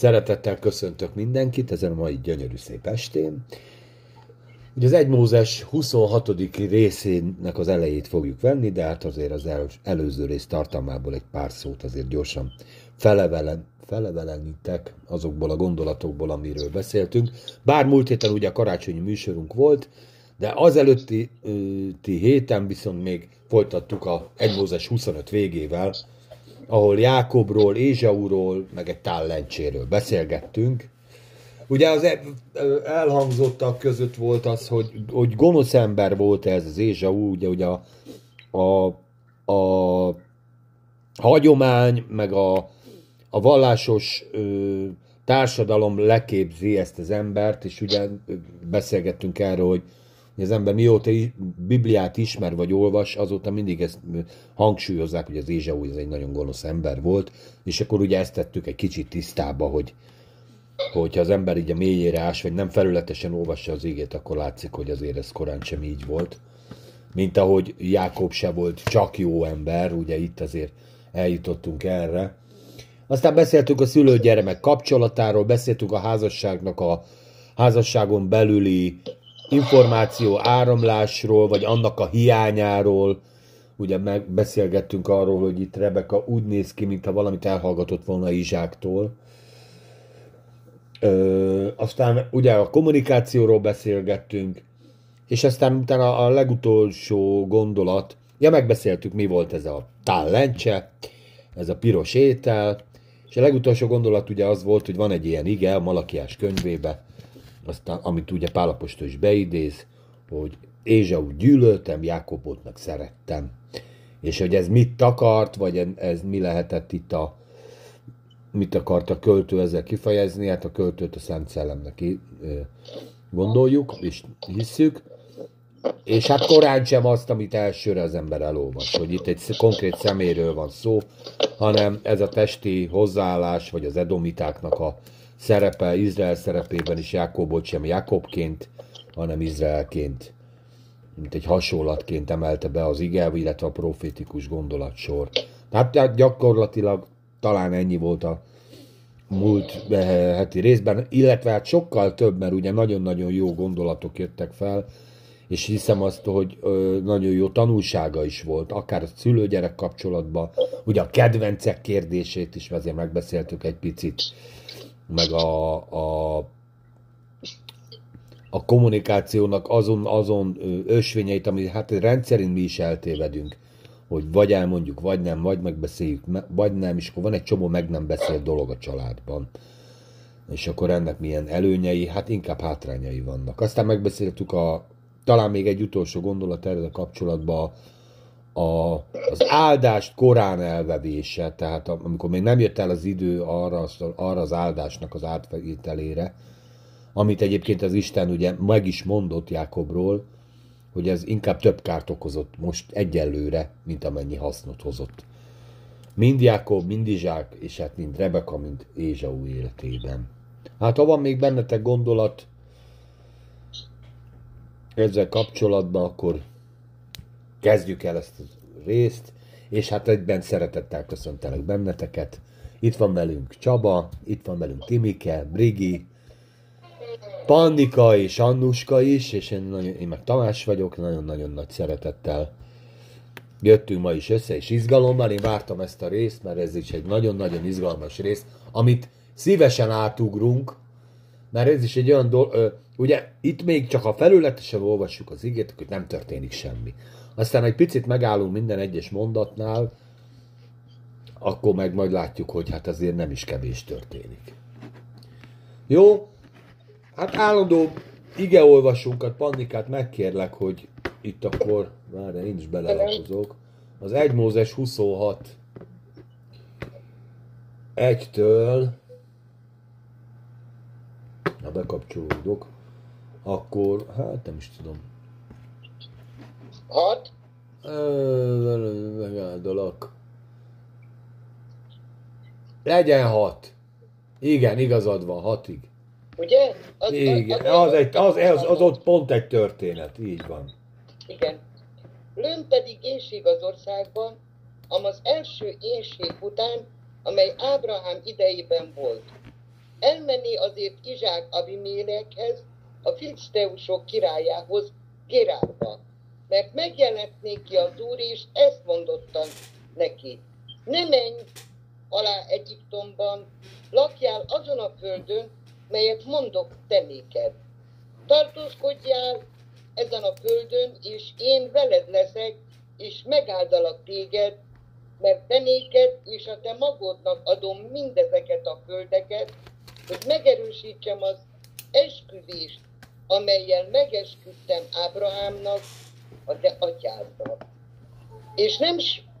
Szeretettel köszöntök mindenkit ezen a mai gyönyörű szép estén. Ugye az 1 Mózes 26. részének az elejét fogjuk venni, de hát azért az el, előző rész tartalmából egy pár szót azért gyorsan felevelen, felevelenítek azokból a gondolatokból, amiről beszéltünk. Bár múlt héten ugye a karácsonyi műsorunk volt, de az előtti ti héten viszont még folytattuk a 1 Mózes 25 végével, ahol Jákobról, Ézsauról, meg egy tállencséről beszélgettünk. Ugye az e- elhangzottak között volt az, hogy, hogy gonosz ember volt ez az Ézsau, ugye, ugye a, a, a hagyomány, meg a, a vallásos ö, társadalom leképzi ezt az embert, és ugye beszélgettünk erről, hogy hogy az ember mióta Bibliát ismer vagy olvas, azóta mindig ezt hangsúlyozzák, hogy az Ézsau ez egy nagyon gonosz ember volt, és akkor ugye ezt tettük egy kicsit tisztába, hogy hogyha az ember így a mélyére ás, vagy nem felületesen olvassa az ígét, akkor látszik, hogy azért ez korán sem így volt. Mint ahogy Jákob se volt csak jó ember, ugye itt azért eljutottunk erre. Aztán beszéltünk a szülő-gyermek kapcsolatáról, beszéltünk a házasságnak a házasságon belüli információ áramlásról, vagy annak a hiányáról, ugye megbeszélgettünk arról, hogy itt Rebeka úgy néz ki, mintha valamit elhallgatott volna Izsáktól. Ö, aztán ugye a kommunikációról beszélgettünk, és aztán utána a legutolsó gondolat, ja megbeszéltük, mi volt ez a tállencse, ez a piros étel, és a legutolsó gondolat ugye az volt, hogy van egy ilyen ige a Malakiás könyvébe, aztán amit ugye Pálapostól is beidéz, hogy Ézsau gyűlöltem, Jákobot meg szerettem. És hogy ez mit takart, vagy ez mi lehetett itt a, mit akart a költő ezzel kifejezni, hát a költőt a Szent Szellemnek gondoljuk, és hisszük, és hát korán sem azt, amit elsőre az ember elolvas, hogy itt egy konkrét szeméről van szó, hanem ez a testi hozzáállás, vagy az edomitáknak a szerepe Izrael szerepében is Jákobot sem Jakobként, hanem Izraelként, mint egy hasonlatként emelte be az ige, illetve a profétikus gondolatsor. Tehát gyakorlatilag talán ennyi volt a múlt heti részben, illetve hát sokkal több, mert ugye nagyon-nagyon jó gondolatok jöttek fel, és hiszem azt, hogy nagyon jó tanulsága is volt, akár a szülőgyerek kapcsolatban, ugye a kedvencek kérdését is azért megbeszéltük egy picit, meg a, a, a kommunikációnak azon, azon ösvényeit, ami hát rendszerint mi is eltévedünk, hogy vagy elmondjuk, vagy nem, vagy megbeszéljük, vagy nem, és akkor van egy csomó meg nem beszélt dolog a családban. És akkor ennek milyen előnyei, hát inkább hátrányai vannak. Aztán megbeszéltük a, talán még egy utolsó gondolat erre a kapcsolatban, a, az áldást korán elvevése, tehát amikor még nem jött el az idő arra, arra az áldásnak az átvételére, amit egyébként az Isten ugye meg is mondott Jákobról, hogy ez inkább több kárt okozott most egyelőre, mint amennyi hasznot hozott. Mind Jákob, mind Izsák, és hát mind Rebeka, mind Ézsau életében. Hát ha van még bennetek gondolat ezzel kapcsolatban, akkor kezdjük el ezt a részt, és hát egyben szeretettel köszöntelek benneteket. Itt van velünk Csaba, itt van velünk Timike, Brigi, Pandika és Annuska is, és én, nagyon, én meg Tamás vagyok, nagyon-nagyon nagy szeretettel jöttünk ma is össze, és izgalommal. Én vártam ezt a részt, mert ez is egy nagyon-nagyon izgalmas rész, amit szívesen átugrunk, mert ez is egy olyan dolog, ugye itt még csak a felületesen olvassuk az igét, hogy nem történik semmi. Aztán egy picit megállunk minden egyes mondatnál, akkor meg majd látjuk, hogy hát azért nem is kevés történik. Jó? Hát állandó igeolvasunkat, Pannikát megkérlek, hogy itt akkor, már én is belelapozok, az 1 Mózes 26 egytől ha bekapcsolódok, akkor, hát nem is tudom, Hat? Megáldalak. Legyen hat. Igen, igazad van, hatig. Ugye? Az, Igen, az, az, egy, az, az, az ott pont egy történet, így van. Igen. Lőn pedig éjség az országban, am az első éjség után, amely Ábrahám idejében volt. elmenni azért Izsák Abimélekhez, a filiszteusok királyához, Gerárba. Mert megjelent néki az Úr, és ezt mondotta neki. Ne menj alá Egyiptomban, lakjál azon a földön, melyet mondok te néked. Tartózkodjál ezen a földön, és én veled leszek, és megáldalak téged, mert te néked és a te magodnak adom mindezeket a földeket, hogy megerősítsem az esküvést, amelyel megesküdtem Ábrahámnak, a te atyádnak. És, nem,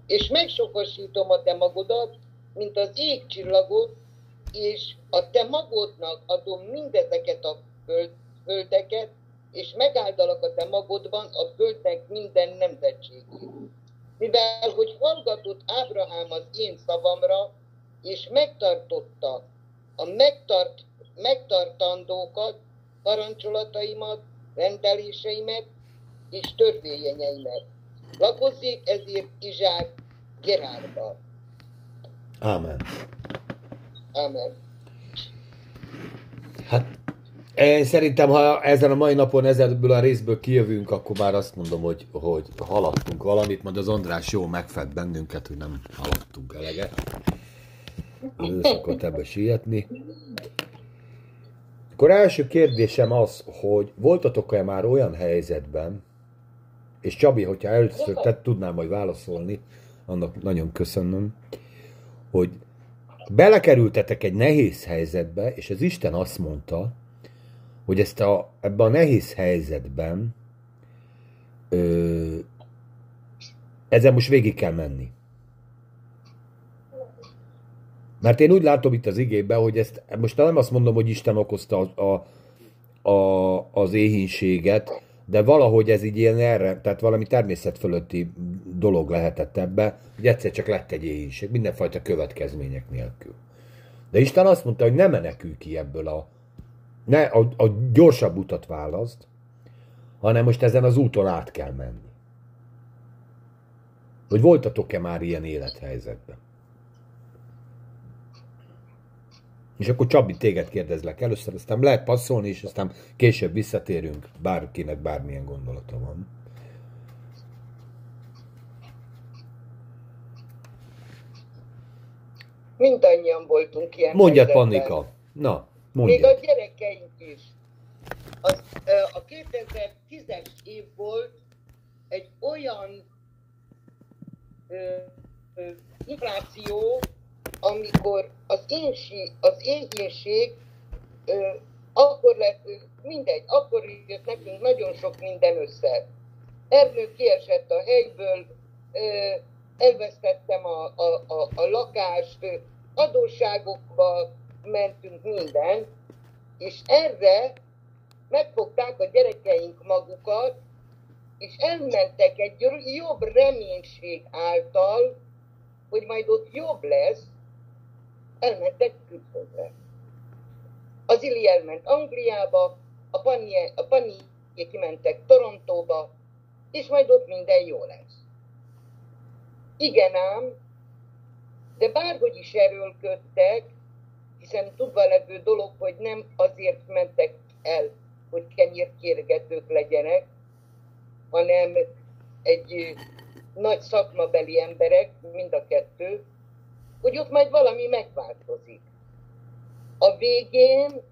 és megsokosítom a te magodat, mint az égcsillagot, és a te magodnak adom mindezeket a föld, földeket, és megáldalak a te magodban a földnek minden nemzetségét. Mivel, hogy hallgatott Ábrahám az én szavamra, és megtartotta a megtart, megtartandókat, parancsolataimat, rendeléseimet és törvényeimet. Lakozzék ezért Izsák Gerárba. Ámen. Amen. Hát én szerintem, ha ezen a mai napon ezerből a részből kijövünk, akkor már azt mondom, hogy, hogy haladtunk valamit, majd az András jó megfed bennünket, hogy nem haladtunk eleget. Ő szokott ebbe sietni. Akkor első kérdésem az, hogy voltatok-e már olyan helyzetben, és Csabi, hogyha először te tudnál majd válaszolni, annak nagyon köszönöm, hogy belekerültetek egy nehéz helyzetbe, és az Isten azt mondta, hogy ezt a, ebben a nehéz helyzetben ö, ezen most végig kell menni. Mert én úgy látom itt az igében, hogy ezt, most nem azt mondom, hogy Isten okozta a, a, a, az éhínséget, de valahogy ez így ilyen erre, tehát valami természet fölötti dolog lehetett ebbe, hogy egyszer csak lett egy éhínség, mindenfajta következmények nélkül. De Isten azt mondta, hogy ne menekülj ki ebből a, ne a, a gyorsabb utat választ, hanem most ezen az úton át kell menni. Hogy voltatok-e már ilyen élethelyzetben? És akkor Csabi, téged kérdezlek először, aztán lehet passzolni, és aztán később visszatérünk, bárkinek bármilyen gondolata van. Mindannyian voltunk ilyen Mondjad. Pannika. Na, Még mondjad. a gyerekeink is. Az, a 2010-es év volt egy olyan ö, ö, infláció, amikor az, énsi, az éhénység ö, akkor lett, mindegy, akkor jött nekünk nagyon sok minden össze. Ernő kiesett a helyből, ö, elvesztettem a, a, a, a lakást, adósságokba mentünk minden, és erre megfogták a gyerekeink magukat, és elmentek egy jobb reménység által, hogy majd ott jobb lesz, elmentek külföldre. Az Ili elment Angliába, a Panie, a Panie kimentek Torontóba, és majd ott minden jó lesz. Igen ám, de bárhogy is erőlködtek, hiszen tudva levő dolog, hogy nem azért mentek el, hogy kenyérkérgetők legyenek, hanem egy nagy szakmabeli emberek, mind a kettő, hogy ott majd valami megváltozik. A végén,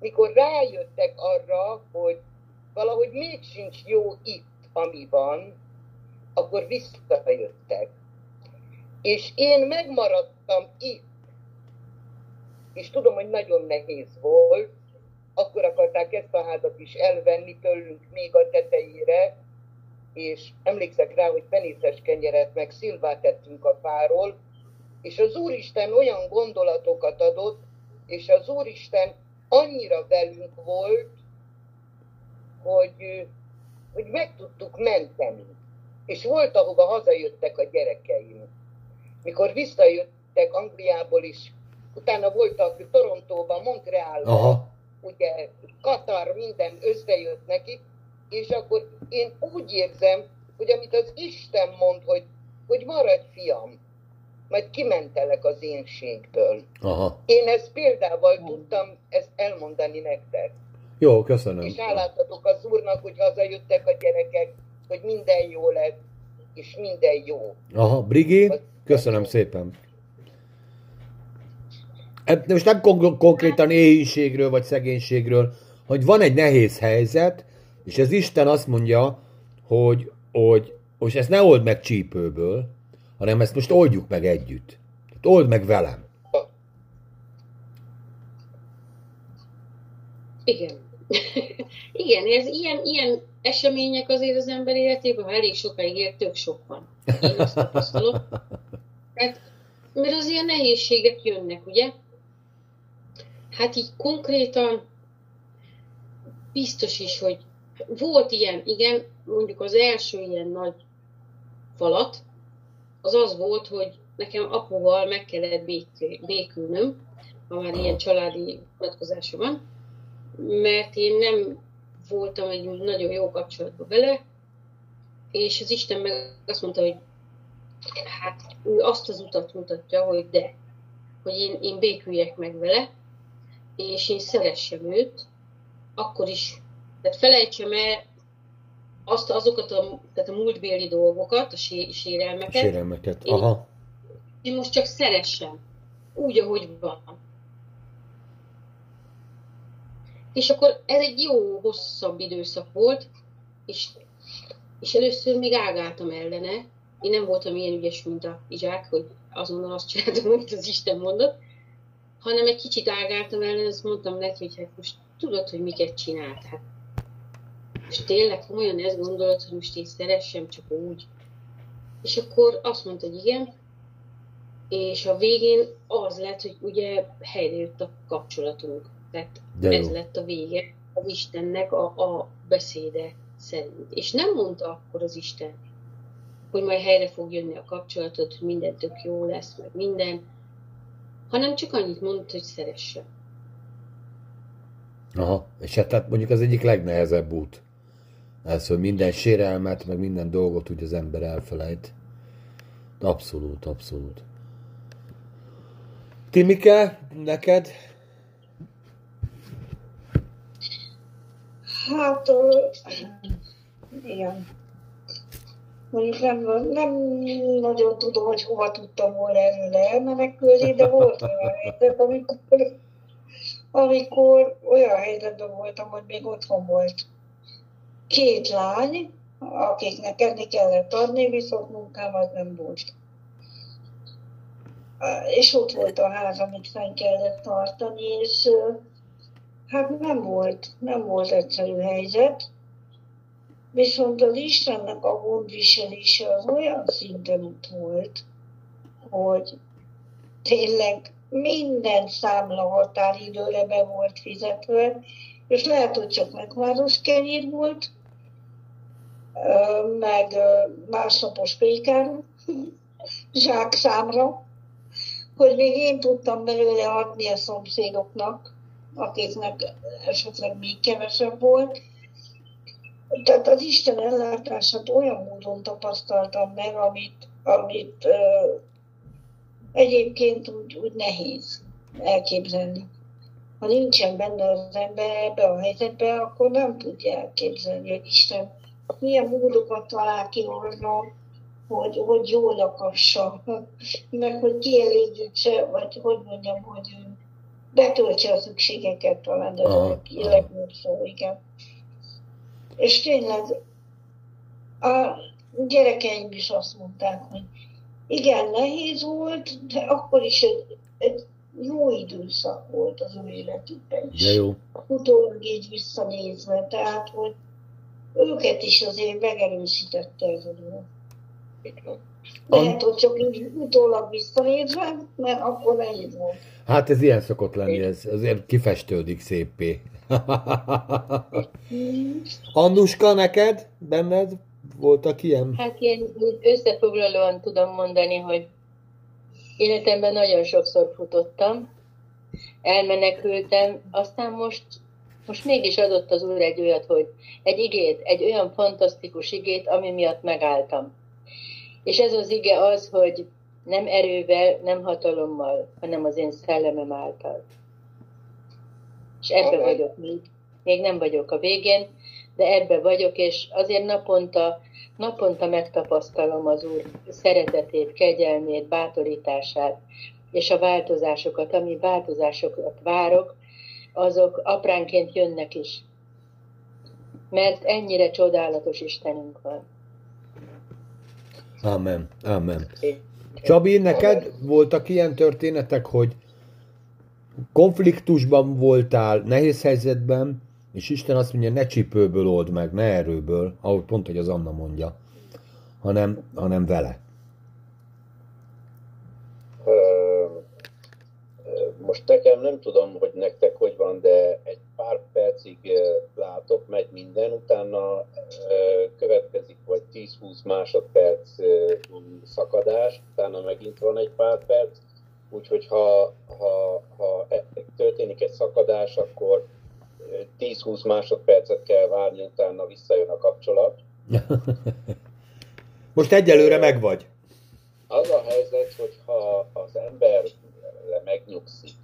mikor rájöttek arra, hogy valahogy még sincs jó itt, ami van, akkor visszajöttek. És én megmaradtam itt, és tudom, hogy nagyon nehéz volt, akkor akarták ezt a házat is elvenni tőlünk még a tetejére, és emlékszek rá, hogy penészes kenyeret meg szilvát tettünk a fáról, és az Úristen olyan gondolatokat adott, és az Úristen annyira velünk volt, hogy, hogy meg tudtuk menteni. És volt, ahova hazajöttek a gyerekeim. Mikor visszajöttek Angliából is, utána voltak Torontóban, Montrealban, ugye Katar, minden összejött nekik, és akkor én úgy érzem, hogy amit az Isten mond, hogy, hogy maradj fiam, majd kimentelek az énségből. Aha. Én ezt példával tudtam ezt elmondani nektek. Jó, köszönöm. És hálát az Úrnak, hogy hazajöttek a gyerekek, hogy minden jó lett, és minden jó. Aha, Brigi, köszönöm szépen. Hát most nem kon- konkrétan éhínségről vagy szegénységről, hogy van egy nehéz helyzet, és ez Isten azt mondja, hogy, hogy most ezt ne old meg csípőből, hanem ezt most oldjuk meg együtt. Tehát old meg velem. Igen. Igen, ez ilyen, ilyen események azért az ember életében, elég sokáig él, tök sok van. Én azt tapasztalom. Hát, mert az ilyen nehézségek jönnek, ugye? Hát így konkrétan biztos is, hogy volt ilyen, igen, mondjuk az első ilyen nagy falat, az az volt, hogy nekem apuval meg kellett békülnöm, ha már ilyen családi vonatkozása van, mert én nem voltam egy nagyon jó kapcsolatban vele, és az Isten meg azt mondta, hogy hát ő azt az utat mutatja, hogy de, hogy én, én béküljek meg vele, és én szeressem őt, akkor is, tehát felejtsem el azt, azokat a, tehát a múltbéli dolgokat, a sé, sérelmeket. Sérelmeket, aha. Én, én most csak szeressem, úgy, ahogy van. És akkor ez egy jó, hosszabb időszak volt, és, és először még ágáltam ellene. Én nem voltam ilyen ügyes, mint a Izsák, hogy azonnal azt csináltam, amit az Isten mondott, hanem egy kicsit ágáltam ellene, azt mondtam neki, hogy hát most tudod, hogy miket csinált. Hát most tényleg komolyan ezt gondolod, hogy most én szeressem csak úgy. És akkor azt mondta, hogy igen, és a végén az lett, hogy ugye jött a kapcsolatunk. Tehát De ez lett a vége az Istennek a, a beszéde szerint. És nem mondta akkor az Isten, hogy majd helyre fog jönni a kapcsolatod, hogy minden tök jó lesz, meg minden, hanem csak annyit mondta, hogy szeresse. Aha, és hát tehát mondjuk az egyik legnehezebb út. Ez, hogy minden sérelmet, meg minden dolgot úgy az ember elfelejt. Abszolút, abszolút. Timike, neked? Hát, igen. Mondjuk nem, nem nagyon tudom, hogy hova tudtam volna előle elmenekülni, de volt olyan helyzet, amikor, amikor olyan helyzetben voltam, hogy még otthon volt két lány, akiknek enni kellett adni, viszont munkám az nem volt. És ott volt a ház, amit fenn kellett tartani, és hát nem volt, nem volt egyszerű helyzet. Viszont az Istennek a gondviselése az olyan szinten ott volt, hogy tényleg minden számla határidőre be volt fizetve, és lehet, hogy csak megváros kenyér volt, meg másnapos pékáru, zsák számra, hogy még én tudtam belőle adni a szomszédoknak, akiknek esetleg még kevesebb volt. Tehát az Isten ellátását olyan módon tapasztaltam meg, amit, amit uh, egyébként úgy, úgy nehéz elképzelni. Ha nincsen benne az ember ebbe a helyzetbe, akkor nem tudja elképzelni, hogy Isten milyen módokat talál ki arra, hogy, hogy jól lakassa, meg hogy kielégítse, vagy hogy mondjam, hogy betöltse a szükségeket talán, ez a legjobb szó, igen. És tényleg a gyerekeim is azt mondták, hogy igen, nehéz volt, de akkor is egy, egy jó időszak volt az ő életükben is. De jó. Utólag így visszanézve, tehát, hogy őket is azért megerősítette ez a dolog. Lehet, hogy csak így utólag visszanézve, mert akkor nehéz volt. Hát ez ilyen szokott lenni, ez azért kifestődik szépé. Annuska, neked? Benned voltak ilyen? Hát ilyen összefoglalóan tudom mondani, hogy életemben nagyon sokszor futottam, elmenekültem, aztán most most mégis adott az Úr egy olyat, hogy egy igét, egy olyan fantasztikus igét, ami miatt megálltam. És ez az ige az, hogy Nem erővel, nem hatalommal, hanem az én szellemem által. És ebbe vagyok még. Még nem vagyok a végén, de ebbe vagyok, és azért naponta, naponta megtapasztalom az Úr szeretetét, kegyelmét, bátorítását, és a változásokat, ami változásokat várok, azok apránként jönnek is. Mert ennyire csodálatos Istenünk van. Amen. Amen. Csabi, neked voltak ilyen történetek, hogy konfliktusban voltál, nehéz helyzetben, és Isten azt mondja, ne csipőből old meg, ne erőből, ahogy pont, hogy az Anna mondja, hanem, hanem vele. Most nekem nem tudom, hogy nektek hogy van, de egy pár percig látok, megy minden, utána következik vagy 10-20 másodperc szakadás, utána megint van egy pár perc, úgyhogy ha, ha, ha e, történik egy szakadás, akkor 10-20 másodpercet kell várni, utána visszajön a kapcsolat. Most egyelőre meg vagy. Az a helyzet, hogy ha az ember megnyugszik,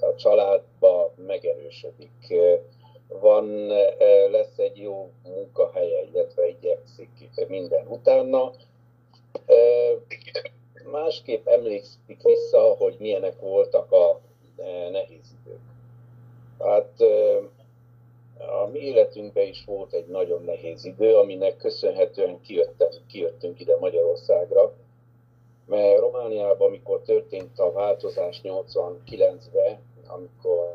a családba megerősödik, van, lesz egy jó munkahelye, illetve igyekszik minden utána, másképp emlékszik vissza, hogy milyenek voltak a nehéz idők. Hát a mi életünkben is volt egy nagyon nehéz idő, aminek köszönhetően kijöttem, kijöttünk ide Magyarországra, mert Romániában, amikor történt a változás 89-ben, amikor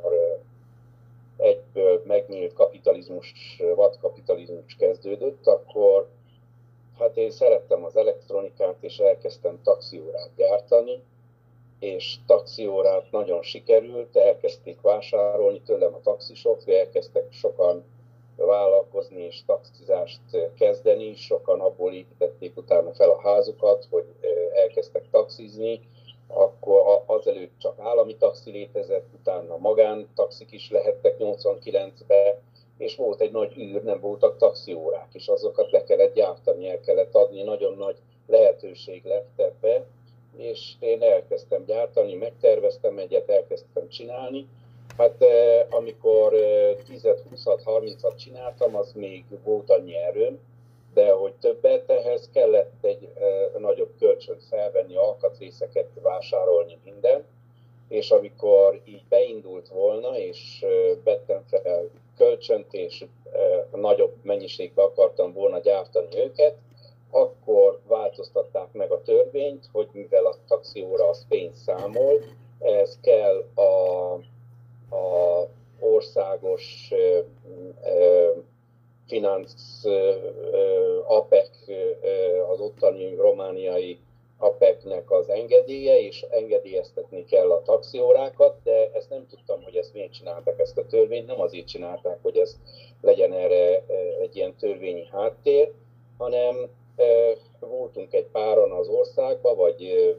egyből megnyílt kapitalizmus, vadkapitalizmus kezdődött, akkor hát én szerettem az elektronikát, és elkezdtem taxiórát gyártani, és taxiórát nagyon sikerült, elkezdték vásárolni tőlem a taxisok, elkezdtek sokan vállalkozni és taxizást kezdeni, sokan abból építették utána fel a házukat, hogy elkezdtek taxizni, akkor azelőtt csak állami taxi létezett, utána magán taxik is lehettek 89-ben, és volt egy nagy űr, nem voltak taxiórák, és azokat le kellett gyártani, el kellett adni, nagyon nagy lehetőség lett ebbe, és én elkezdtem gyártani, megterveztem egyet, elkezdtem csinálni. Hát amikor 10-20-30-at csináltam, az még volt annyi erőm, de hogy többet ehhez kellett egy nagyobb kölcsönt felvenni, alkatrészeket vásárolni, minden. És amikor így beindult volna, és vettem fel kölcsönt, és nagyobb mennyiségbe akartam volna gyártani őket, akkor változtatták meg a törvényt, hogy mivel a taxióra az pénzt számol, ez kell a, a országos finansz APEC, az ottani romániai APEC-nek az engedélye, és engedélyeztetni kell a taxiórákat, de ezt nem tudtam, hogy ezt miért csinálták ezt a törvényt, nem azért csinálták, hogy ez legyen erre egy ilyen törvényi háttér, hanem voltunk egy páron az országba, vagy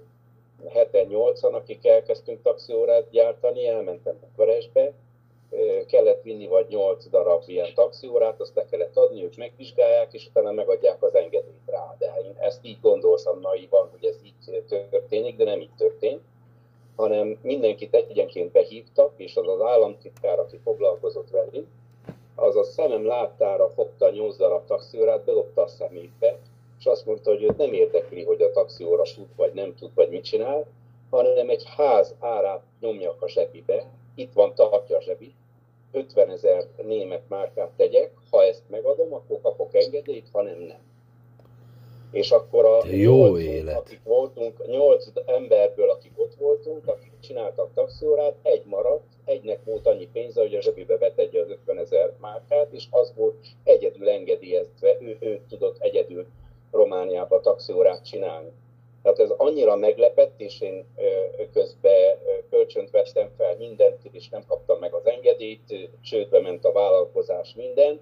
heten, nyolcan, akik elkezdtünk taxiórát gyártani, elmentem Bukarestbe, kellett vinni vagy nyolc darab ilyen taxiórát, azt le kellett adni, ők megvizsgálják, és utána megadják az engedélyt rá. De én ezt így gondoltam naivan, hogy ez így történik, de nem így történt, hanem mindenkit egyenként behívtak, és az az államtitkár, aki foglalkozott velünk, az a szemem láttára fogta nyolc darab taxiórát, bedobta a szemébe, és azt mondta, hogy őt nem érdekli, hogy a taxióra tud, vagy nem tud, vagy mit csinál, hanem egy ház árát nyomjak a zsebibe, itt van, tartja a zsebi, 50 ezer német márkát tegyek, ha ezt megadom, akkor kapok engedélyt, ha nem, nem. És akkor a Jó nyolc, élet. akik voltunk, nyolc emberből, akik ott voltunk, akik csináltak taxiórát, egy maradt, egynek volt annyi pénze, hogy a zsebibe betegye az 50 ezer márkát, és az volt egyedül engedélyezve, ő, ő tudott egyedül Romániába taxiórát csinálni. Tehát ez annyira meglepett, és én közben kölcsönt vettem fel mindent, és nem kaptam meg az engedélyt, csődbe ment a vállalkozás minden,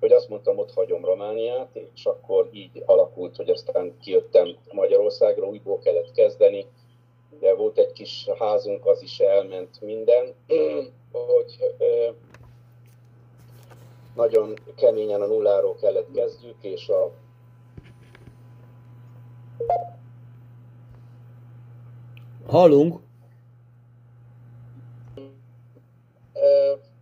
hogy azt mondtam, ott hagyom Romániát, és akkor így alakult, hogy aztán kijöttem Magyarországra, újból kellett kezdeni. De volt egy kis házunk, az is elment minden, hogy nagyon keményen a nulláról kellett kezdjük, és a Hallunk?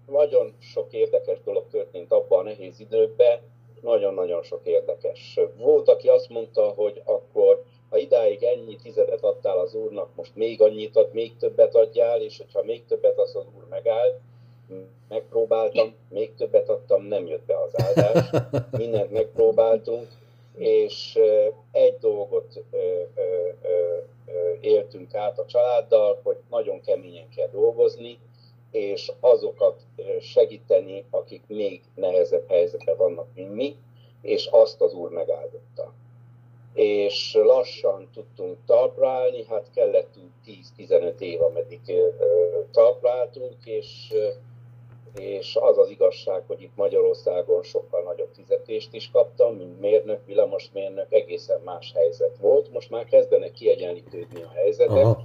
Nagyon sok érdekes dolog történt abban a nehéz időkben, nagyon-nagyon sok érdekes. Volt, aki azt mondta, hogy akkor ha idáig ennyi tizedet adtál az úrnak, most még annyit ad, még többet adjál, és hogyha még többet az az úr megáll, megpróbáltam, még többet adtam, nem jött be az áldás, mindent megpróbáltunk, és egy dolgot éltünk át a családdal, hogy nagyon keményen kell dolgozni, és azokat segíteni, akik még nehezebb helyzetben vannak, mint mi, és azt az Úr megáldotta. És lassan tudtunk talpra hát kellett 10-15 év, ameddig talpra álltunk, és és az az igazság, hogy itt Magyarországon sokkal nagyobb fizetést is kaptam, mint mérnök, villamosmérnök, egészen más helyzet volt. Most már kezdenek kiegyenlítődni a helyzetek. Aha.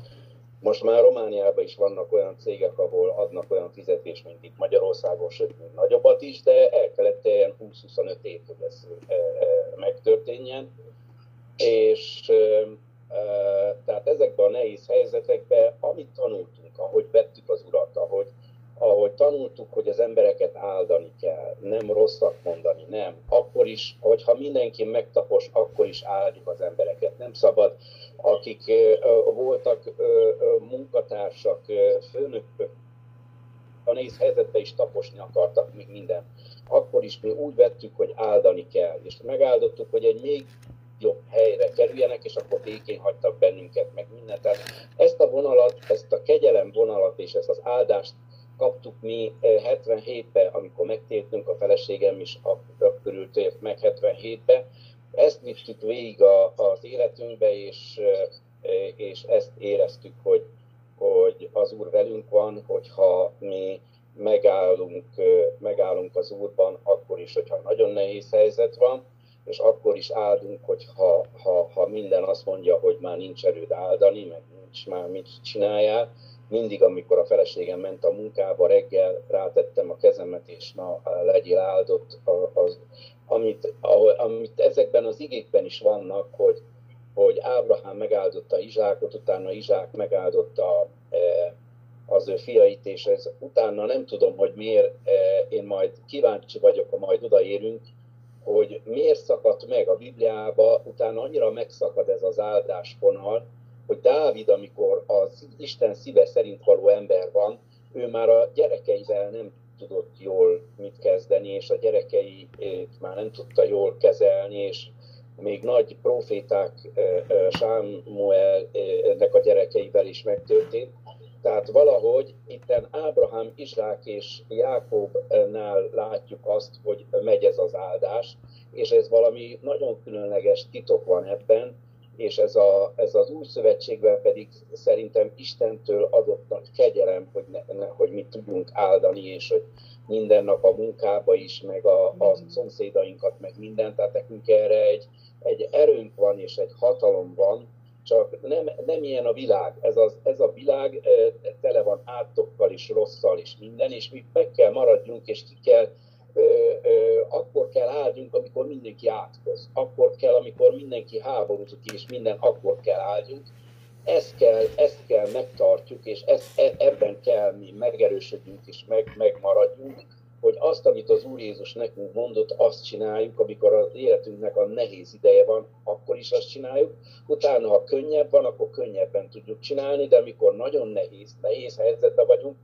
Most már Romániában is vannak olyan cégek, ahol adnak olyan fizetést, mint itt Magyarországon, sőt, még nagyobbat is, de el kellett ilyen 20-25 év, hogy ez megtörténjen. És tehát ezekben a nehéz helyzetekben, amit tanultunk, ahogy vettük az urat, ahogy ahogy tanultuk, hogy az embereket áldani kell, nem rosszat mondani, nem. Akkor is, hogyha mindenki megtapos, akkor is áldjuk az embereket. Nem szabad, akik voltak munkatársak, főnökök, a néz helyzetbe is taposni akartak még minden. Akkor is mi úgy vettük, hogy áldani kell, és megáldottuk, hogy egy még jobb helyre kerüljenek, és akkor békén hagytak bennünket, meg mindent. Tehát ezt a vonalat, ezt a kegyelem vonalat és ezt az áldást kaptuk mi 77-ben, eh, amikor megtértünk, a feleségem is akkor tért meg 77-ben. Ezt vittük végig a, az életünkbe, és, és ezt éreztük, hogy, hogy az Úr velünk van, hogyha mi megállunk, megállunk az Úrban, akkor is, hogyha nagyon nehéz helyzet van, és akkor is áldunk, hogyha ha, ha minden azt mondja, hogy már nincs erőd áldani, meg nincs már mit csináljál, mindig, amikor a feleségem ment a munkába, reggel rátettem a kezemet, és na, legyél áldott, az, amit, amit ezekben az igékben is vannak, hogy, hogy Ábrahám megáldotta Izsákot, utána Izsák megáldotta e, az ő fiait, és ez utána nem tudom, hogy miért, e, én majd kíváncsi vagyok, ha majd odaérünk, hogy miért szakadt meg a Bibliába, utána annyira megszakad ez az áldásfonal, hogy Dávid, amikor az Isten szíve szerint való ember van, ő már a gyerekeivel nem tudott jól mit kezdeni, és a gyerekeit már nem tudta jól kezelni, és még nagy proféták Sámuelnek a gyerekeivel is megtörtént. Tehát valahogy itten Ábrahám, Izsák és Jákobnál látjuk azt, hogy megy ez az áldás, és ez valami nagyon különleges titok van ebben, és ez, a, ez az új szövetségben pedig szerintem Istentől adott nagy kegyelem, hogy, ne, ne, hogy mi tudjunk áldani, és hogy minden nap a munkába is, meg a, a szomszédainkat, meg mindent, tehát nekünk erre egy, egy erőnk van, és egy hatalom van, csak nem, nem ilyen a világ. Ez, az, ez a világ tele van átokkal is, rosszal is minden, és mi meg kell maradjunk, és ki kell akkor kell áldjunk, amikor mindenki átkoz. Akkor kell, amikor mindenki háborúzik, és minden akkor kell áldjunk. Ezt kell, ezt kell megtartjuk, és ezt, e, ebben kell mi megerősödjünk és meg, megmaradjunk, hogy azt, amit az Úr Jézus nekünk mondott, azt csináljuk, amikor az életünknek a nehéz ideje van, akkor is azt csináljuk. Utána, ha könnyebb van, akkor könnyebben tudjuk csinálni, de amikor nagyon nehéz, nehéz helyzetben vagyunk,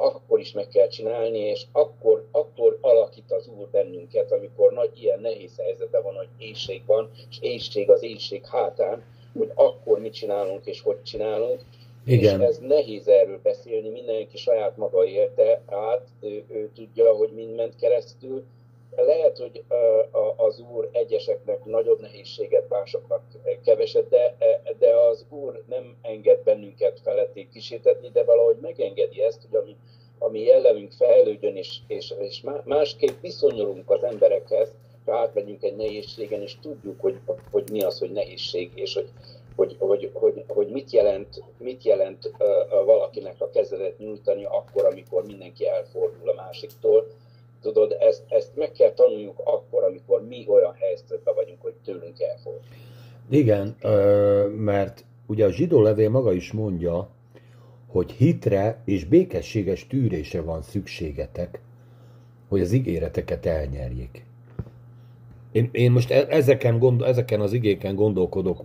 akkor is meg kell csinálni, és akkor, akkor alakít az Úr bennünket, amikor nagy ilyen nehéz helyzetben van, hogy éjség van, és éjség az éjség hátán, hogy akkor mit csinálunk és hogy csinálunk. Igen. És ez nehéz erről beszélni, mindenki saját maga érte át, ő, ő tudja, hogy mind ment keresztül, lehet, hogy az Úr egyeseknek nagyobb nehézséget, másoknak keveset, de, de az Úr nem enged bennünket feletté kísértetni, de valahogy megengedi ezt, hogy ami, ami jellemünk fejlődjön, és, és, és másképp viszonyulunk az emberekhez, ha átmegyünk egy nehézségen, és tudjuk, hogy, hogy mi az, hogy nehézség, és hogy, hogy, hogy, hogy, hogy mit jelent, mit jelent valakinek a kezedet nyújtani akkor, amikor mindenki elfordul a másiktól, Tudod, ezt, ezt meg kell tanuljuk akkor, amikor mi olyan helyzetben vagyunk, hogy tőlünk elfordul. Igen, mert ugye a zsidó levél maga is mondja, hogy hitre és békességes tűrésre van szükségetek, hogy az ígéreteket elnyerjék. Én, én most e- ezeken, gondol, ezeken az igéken gondolkodok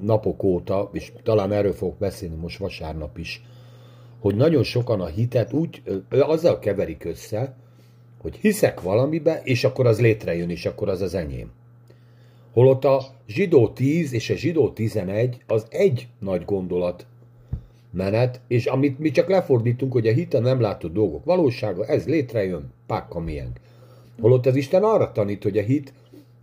napok óta, és talán erről fogok beszélni most vasárnap is, hogy nagyon sokan a hitet úgy, azzal keverik össze, hogy hiszek valamibe, és akkor az létrejön, és akkor az az enyém. Holott a zsidó 10 és a zsidó 11 az egy nagy gondolat menet, és amit mi csak lefordítunk, hogy a hite nem látott dolgok valósága, ez létrejön, pákka milyen. Holott az Isten arra tanít, hogy a hit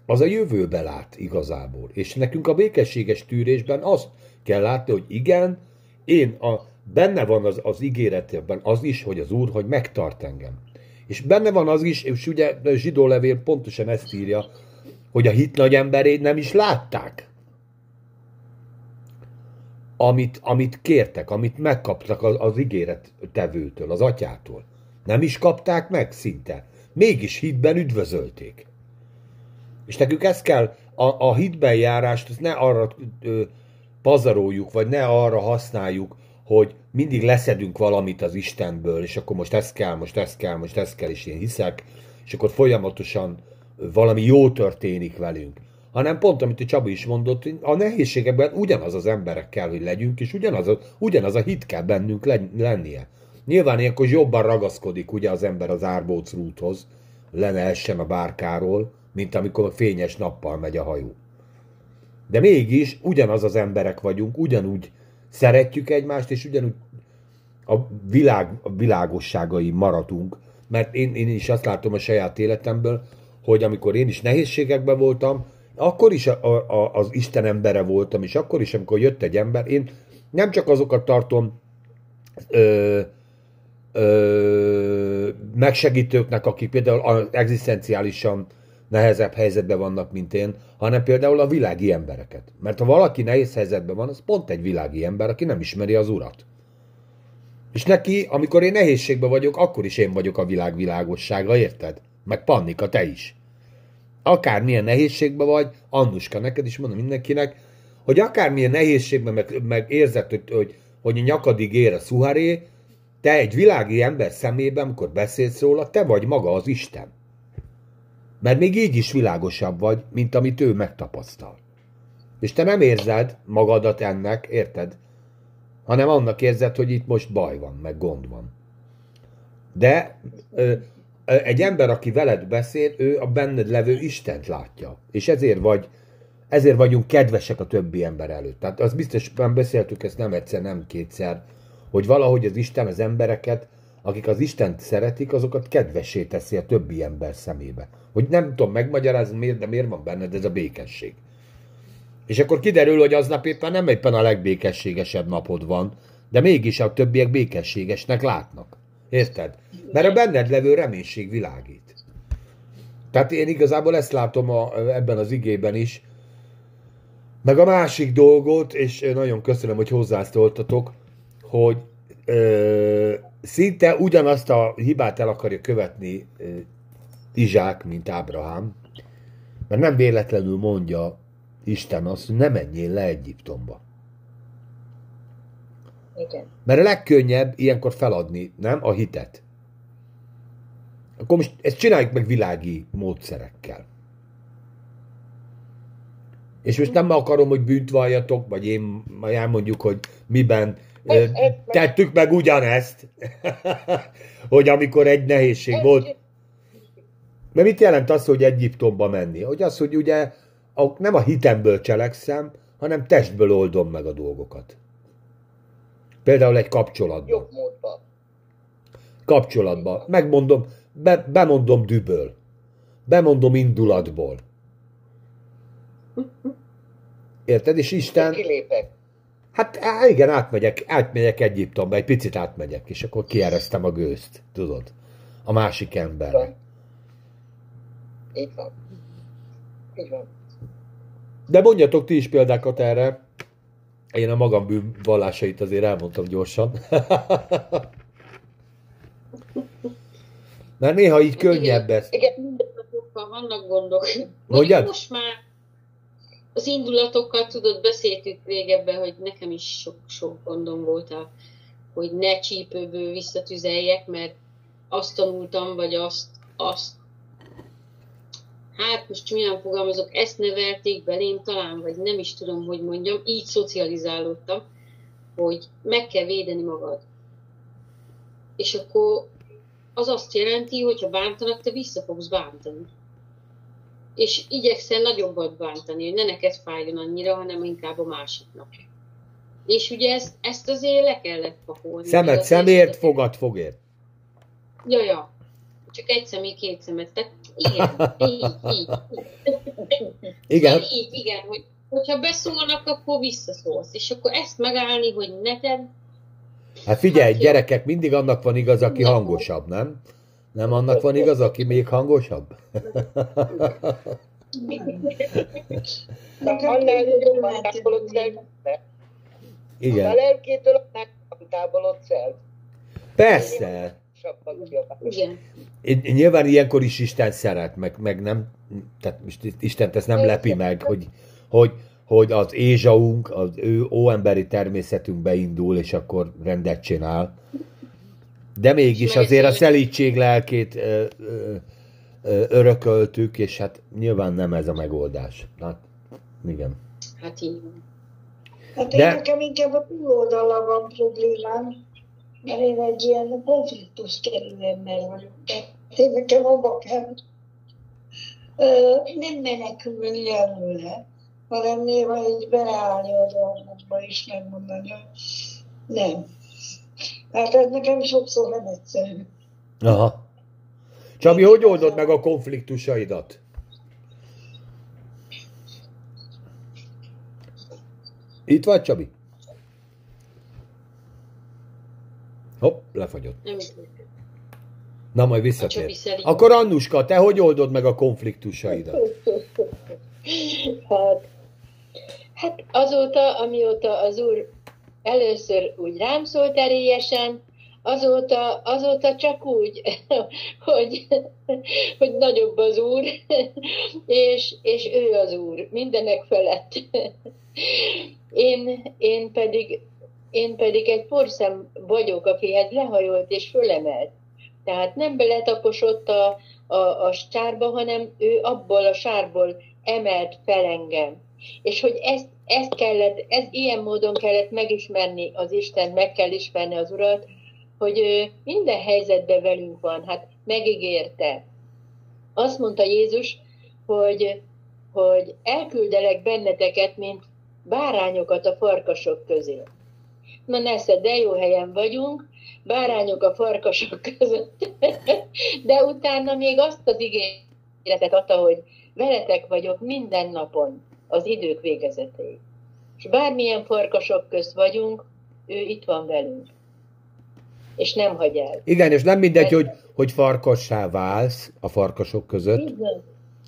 az a jövőbe lát igazából. És nekünk a békességes tűrésben azt kell látni, hogy igen, én a, benne van az, az ígéretében az is, hogy az Úr, hogy megtart engem. És benne van az is, és ugye a zsidó levél pontosan ezt írja, hogy a hit nagy emberét nem is látták. Amit, amit kértek, amit megkaptak az, az ígéret tevőtől, az atyától. Nem is kapták meg szinte. Mégis hitben üdvözölték. És nekünk ezt kell, a, a hitben járást, ezt ne arra ö, pazaroljuk, vagy ne arra használjuk, hogy mindig leszedünk valamit az Istenből, és akkor most ez kell, most ez kell, most ez kell, és én hiszek, és akkor folyamatosan valami jó történik velünk. Hanem pont, amit a Csabi is mondott, a nehézségekben ugyanaz az emberek kell, hogy legyünk, és ugyanaz a, ugyanaz a hit kell bennünk lennie. Nyilván ilyenkor jobban ragaszkodik ugye az ember az árbóc rúthoz, le a bárkáról, mint amikor fényes nappal megy a hajó. De mégis ugyanaz az emberek vagyunk, ugyanúgy szeretjük egymást, és ugyanúgy a, világ, a világosságai maradunk, mert én, én is azt látom a saját életemből, hogy amikor én is nehézségekben voltam, akkor is a, a, az Isten embere voltam, és akkor is, amikor jött egy ember, én nem csak azokat tartom ö, ö, megsegítőknek, akik például egzisztenciálisan nehezebb helyzetben vannak, mint én, hanem például a világi embereket. Mert ha valaki nehéz helyzetben van, az pont egy világi ember, aki nem ismeri az urat. És neki, amikor én nehézségben vagyok, akkor is én vagyok a világ világossága, érted? Meg Pannika, te is. Akármilyen nehézségben vagy, Annuska, neked is mondom mindenkinek, hogy akármilyen nehézségben meg, meg érzed, hogy, hogy, hogy a nyakadig ér a szuharé, te egy világi ember szemében, amikor beszélsz róla, te vagy maga az Isten. Mert még így is világosabb vagy, mint amit ő megtapasztal. És te nem érzed magadat ennek, érted? Hanem annak érzed, hogy itt most baj van, meg gond van. De ö, egy ember, aki veled beszél, ő a benned levő Istent látja. És ezért vagy, ezért vagyunk kedvesek a többi ember előtt. Tehát az biztos, beszéltük ezt nem egyszer, nem kétszer, hogy valahogy az Isten az embereket akik az Istent szeretik, azokat kedvessé teszi a többi ember szemébe. Hogy nem tudom megmagyarázni miért, de miért van benned ez a békesség. És akkor kiderül, hogy aznap éppen nem éppen a legbékességesebb napod van, de mégis a többiek békességesnek látnak. Érted? Mert a benned levő reménység világít. Tehát én igazából ezt látom a, ebben az igében is. Meg a másik dolgot, és nagyon köszönöm, hogy hozzászóltatok, hogy ö, szinte ugyanazt a hibát el akarja követni Izsák, mint Ábrahám, mert nem véletlenül mondja Isten azt, hogy ne menjél le Egyiptomba. Igen. Mert a legkönnyebb ilyenkor feladni, nem? A hitet. Akkor most ezt csináljuk meg világi módszerekkel. És most nem akarom, hogy bűnt valljatok, vagy én elmondjuk, hogy miben tettük meg ugyanezt, hogy amikor egy nehézség volt. Mert mit jelent az, hogy Egyiptomba menni? Hogy az, hogy ugye nem a hitemből cselekszem, hanem testből oldom meg a dolgokat. Például egy kapcsolatban. Jobb módban. Kapcsolatban. Megmondom, be, bemondom düböl. Bemondom indulatból. Érted? És Isten... Kilépek. Hát á, igen, átmegyek, átmegyek Egyiptomba, egy picit átmegyek, és akkor kiereztem a gőzt, tudod, a másik emberre. Így van. Így van. De mondjatok ti is példákat erre. Én a magam bűnvallásait azért elmondtam gyorsan. Mert néha így könnyebb ez. Igen, vannak gondok. Mondjad? Most már az indulatokkal tudod, beszéltük régebben, hogy nekem is sok-sok gondom volt, a, hogy ne csípőből visszatüzeljek, mert azt tanultam, vagy azt, azt hát most milyen fogalmazok, ezt nevelték belém talán, vagy nem is tudom, hogy mondjam, így szocializálódtam, hogy meg kell védeni magad. És akkor az azt jelenti, hogy ha bántanak, te vissza fogsz bántani. És igyekszel nagyobbat bántani, hogy ne neked fájjon annyira, hanem inkább a másiknak. És ugye ezt, ezt azért le kellett pakolni. Szemet szemért, fogad fogért. Ja, ja. Csak egy személy, két szemet. Tehát igen, így, így. Igen. Így, igen, hogy hogyha beszólnak, akkor visszaszólsz. És akkor ezt megállni, hogy ne tedd, Hát figyelj, Hát gyerekek, mindig annak van igaz, aki Nem. hangosabb, nem? Nem annak van igaz, aki még hangosabb? Annál jobban távolodsz el. tudni. A Igen. lelkétől annál távolodsz el. Persze. Igen. Én- Nyilván ilyenkor is Isten szeret, meg, meg nem, tehát most itt Istent ez nem lepi meg, hogy, hogy, hogy az Ézsaunk, az ő óemberi természetünk beindul, és akkor rendet csinál. De mégis azért a szelítség lelkét ö, ö, ö, örököltük, és hát nyilván nem ez a megoldás. Hát, igen. Hát így. Hát De- én nekem inkább a túloldala van problémám, én nekem abba kell ö, nem menekülni előle, hanem néha így beleállni a dolgokba és megmondani, hogy nem. Hát ez nekem sokszor nem egyszerű. Aha. Csabi, hogy oldod meg a konfliktusaidat? Itt vagy, Csabi? Hopp, lefagyott. Nem. Na, majd visszatér. Akkor Annuska, te hogy oldod meg a konfliktusaidat? Hát, hát azóta, amióta az úr először úgy rám szólt erélyesen, azóta, azóta csak úgy, hogy, hogy nagyobb az úr, és, és ő az úr, mindenek felett. Én, én, pedig, én pedig egy porszem vagyok, akihez lehajolt és fölemelt. Tehát nem beletaposott a, a, a sárba, hanem ő abból a sárból emelt fel engem. És hogy ezt, ezt kellett, ez ilyen módon kellett megismerni az Isten, meg kell ismerni az Urat, hogy ő minden helyzetben velünk van, hát megígérte. Azt mondta Jézus, hogy, hogy elküldelek benneteket, mint bárányokat a farkasok közé. Na nesze, de jó helyen vagyunk, bárányok a farkasok között. De utána még azt az ígéretet adta, hogy veletek vagyok minden napon az idők végezetéig. És bármilyen farkasok közt vagyunk, ő itt van velünk. És nem hagy el. Igen, és nem mindegy, hogy, hogy farkassá válsz a farkasok között, van.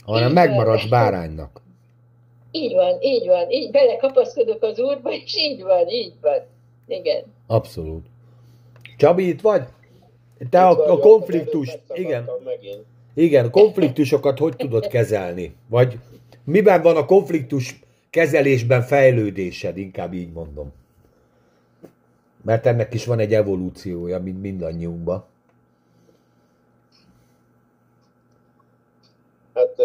hanem van. megmaradsz báránynak. Így van, így van, így belekapaszkodok az úrba, és így van, így van. Igen. Abszolút. Csabi, itt vagy? Te Itt a, a konfliktus, igen, Megint. igen, konfliktusokat hogy tudod kezelni? Vagy miben van a konfliktus kezelésben fejlődésed, inkább így mondom. Mert ennek is van egy evolúciója, mint mindannyiunkban. Hát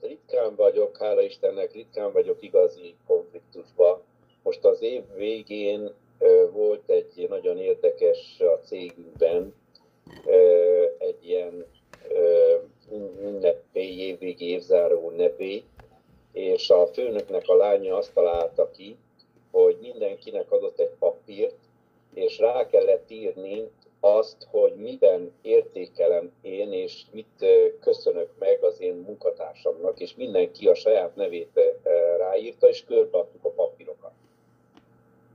ritkán vagyok, hála Istennek, ritkán vagyok igazi konfliktusba. Most az év végén volt egy nagyon érdekes a cégünkben, egy ilyen ünnepély, évvégi évzáró ünnepély, és a főnöknek a lánya azt találta ki, hogy mindenkinek adott egy papírt, és rá kellett írni azt, hogy miben értékelem én, és mit köszönök meg az én munkatársamnak, és mindenki a saját nevét ráírta, és körbeadtuk a papírokat.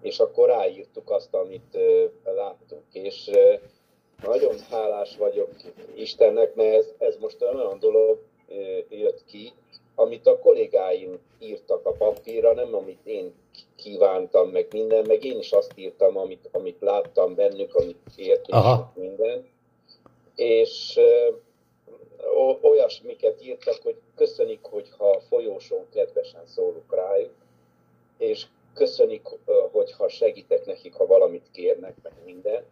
És akkor ráírtuk azt, amit ö, láttunk, és nagyon hálás vagyok Istennek, mert ez, ez most olyan dolog jött ki, amit a kollégáim írtak a papírra, nem amit én kívántam, meg minden, meg én is azt írtam, amit, amit láttam bennük, amit érték minden. És ö, olyasmiket írtak, hogy köszönik, hogyha a folyóson kedvesen szólunk rájuk, és köszönik, hogyha segítek nekik, ha valamit kérnek, meg minden.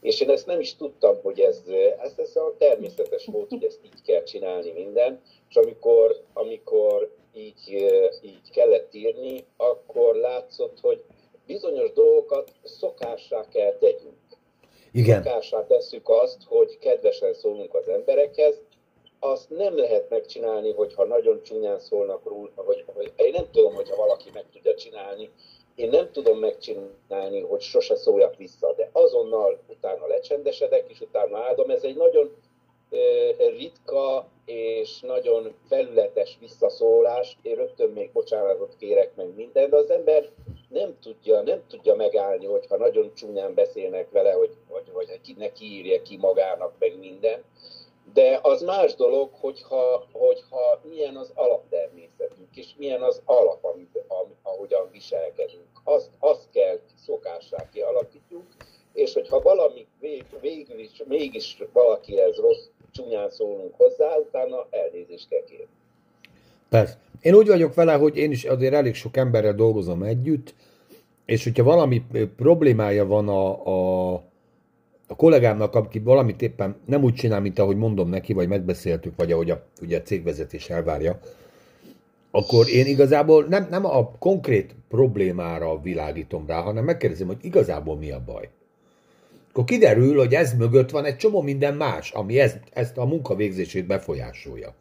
És én ezt nem is tudtam, hogy ez, ez, ez a természetes volt, hogy ezt így kell csinálni minden. És amikor, amikor így, így kellett írni, akkor látszott, hogy bizonyos dolgokat szokássá kell tegyünk. Igen. Szokássá tesszük azt, hogy kedvesen szólunk az emberekhez, azt nem lehet megcsinálni, hogyha nagyon csúnyán szólnak róla, vagy, vagy én nem tudom, hogyha valaki meg tudja csinálni, én nem tudom megcsinálni, hogy sose szóljak vissza, de azonnal utána lecsendesedek, és utána áldom. Ez egy nagyon ritka és nagyon felületes visszaszólás. Én rögtön még bocsánatot kérek meg minden, de az ember nem tudja, nem tudja megállni, hogyha nagyon csúnyán beszélnek vele, hogy, vagy, vagy neki írja ki magának meg minden. De az más dolog, hogyha, hogyha milyen az alaptermészetünk, és milyen az alap, amit, ahogyan viselkedünk. Azt, azt kell szokássá kialakítjuk, és hogyha valami vég, végül is, mégis valakihez rossz, csúnyán szólunk hozzá, utána elnézést kell kérni. Persze. Én úgy vagyok vele, hogy én is azért elég sok emberrel dolgozom együtt, és hogyha valami problémája van a, a a kollégámnak, aki valamit éppen nem úgy csinál, mint ahogy mondom neki, vagy megbeszéltük, vagy ahogy a, ugye a cégvezetés elvárja, akkor én igazából nem, nem a konkrét problémára világítom rá, hanem megkérdezem, hogy igazából mi a baj. Akkor kiderül, hogy ez mögött van egy csomó minden más, ami ezt, ezt a munkavégzését befolyásolja.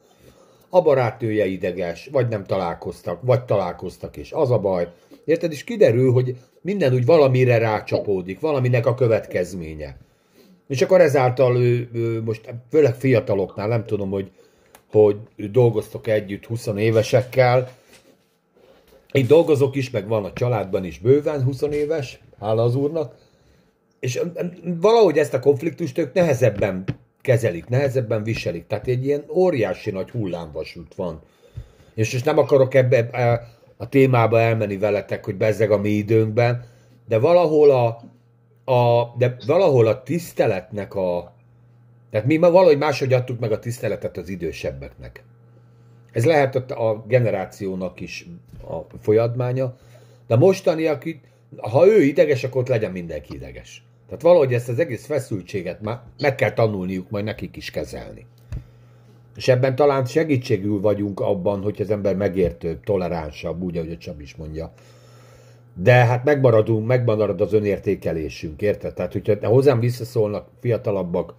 A barátnője ideges, vagy nem találkoztak, vagy találkoztak, és az a baj. Érted? És kiderül, hogy minden úgy valamire rácsapódik, valaminek a következménye. És akkor ezáltal ő, ő most főleg fiataloknál, nem tudom, hogy, hogy dolgoztok együtt 20 évesekkel. Én dolgozok is, meg van a családban is bőven 20 éves, hála az úrnak. És valahogy ezt a konfliktust ők nehezebben kezelik, nehezebben viselik. Tehát egy ilyen óriási nagy hullámvasút van. És most nem akarok ebbe a témába elmenni veletek, hogy bezzeg a mi időnkben, de valahol a, a, de valahol a tiszteletnek a... Tehát mi ma valahogy máshogy adtuk meg a tiszteletet az idősebbeknek. Ez lehet a, generációnak is a folyadmánya, de mostani, aki, ha ő ideges, akkor ott legyen mindenki ideges. Tehát valahogy ezt az egész feszültséget már meg kell tanulniuk majd nekik is kezelni. És ebben talán segítségül vagyunk abban, hogy az ember megértőbb, toleránsabb, úgy, ahogy a Csab is mondja, de hát megmaradunk, megmarad az önértékelésünk, érted? Tehát, hogyha hozzám visszaszólnak fiatalabbak,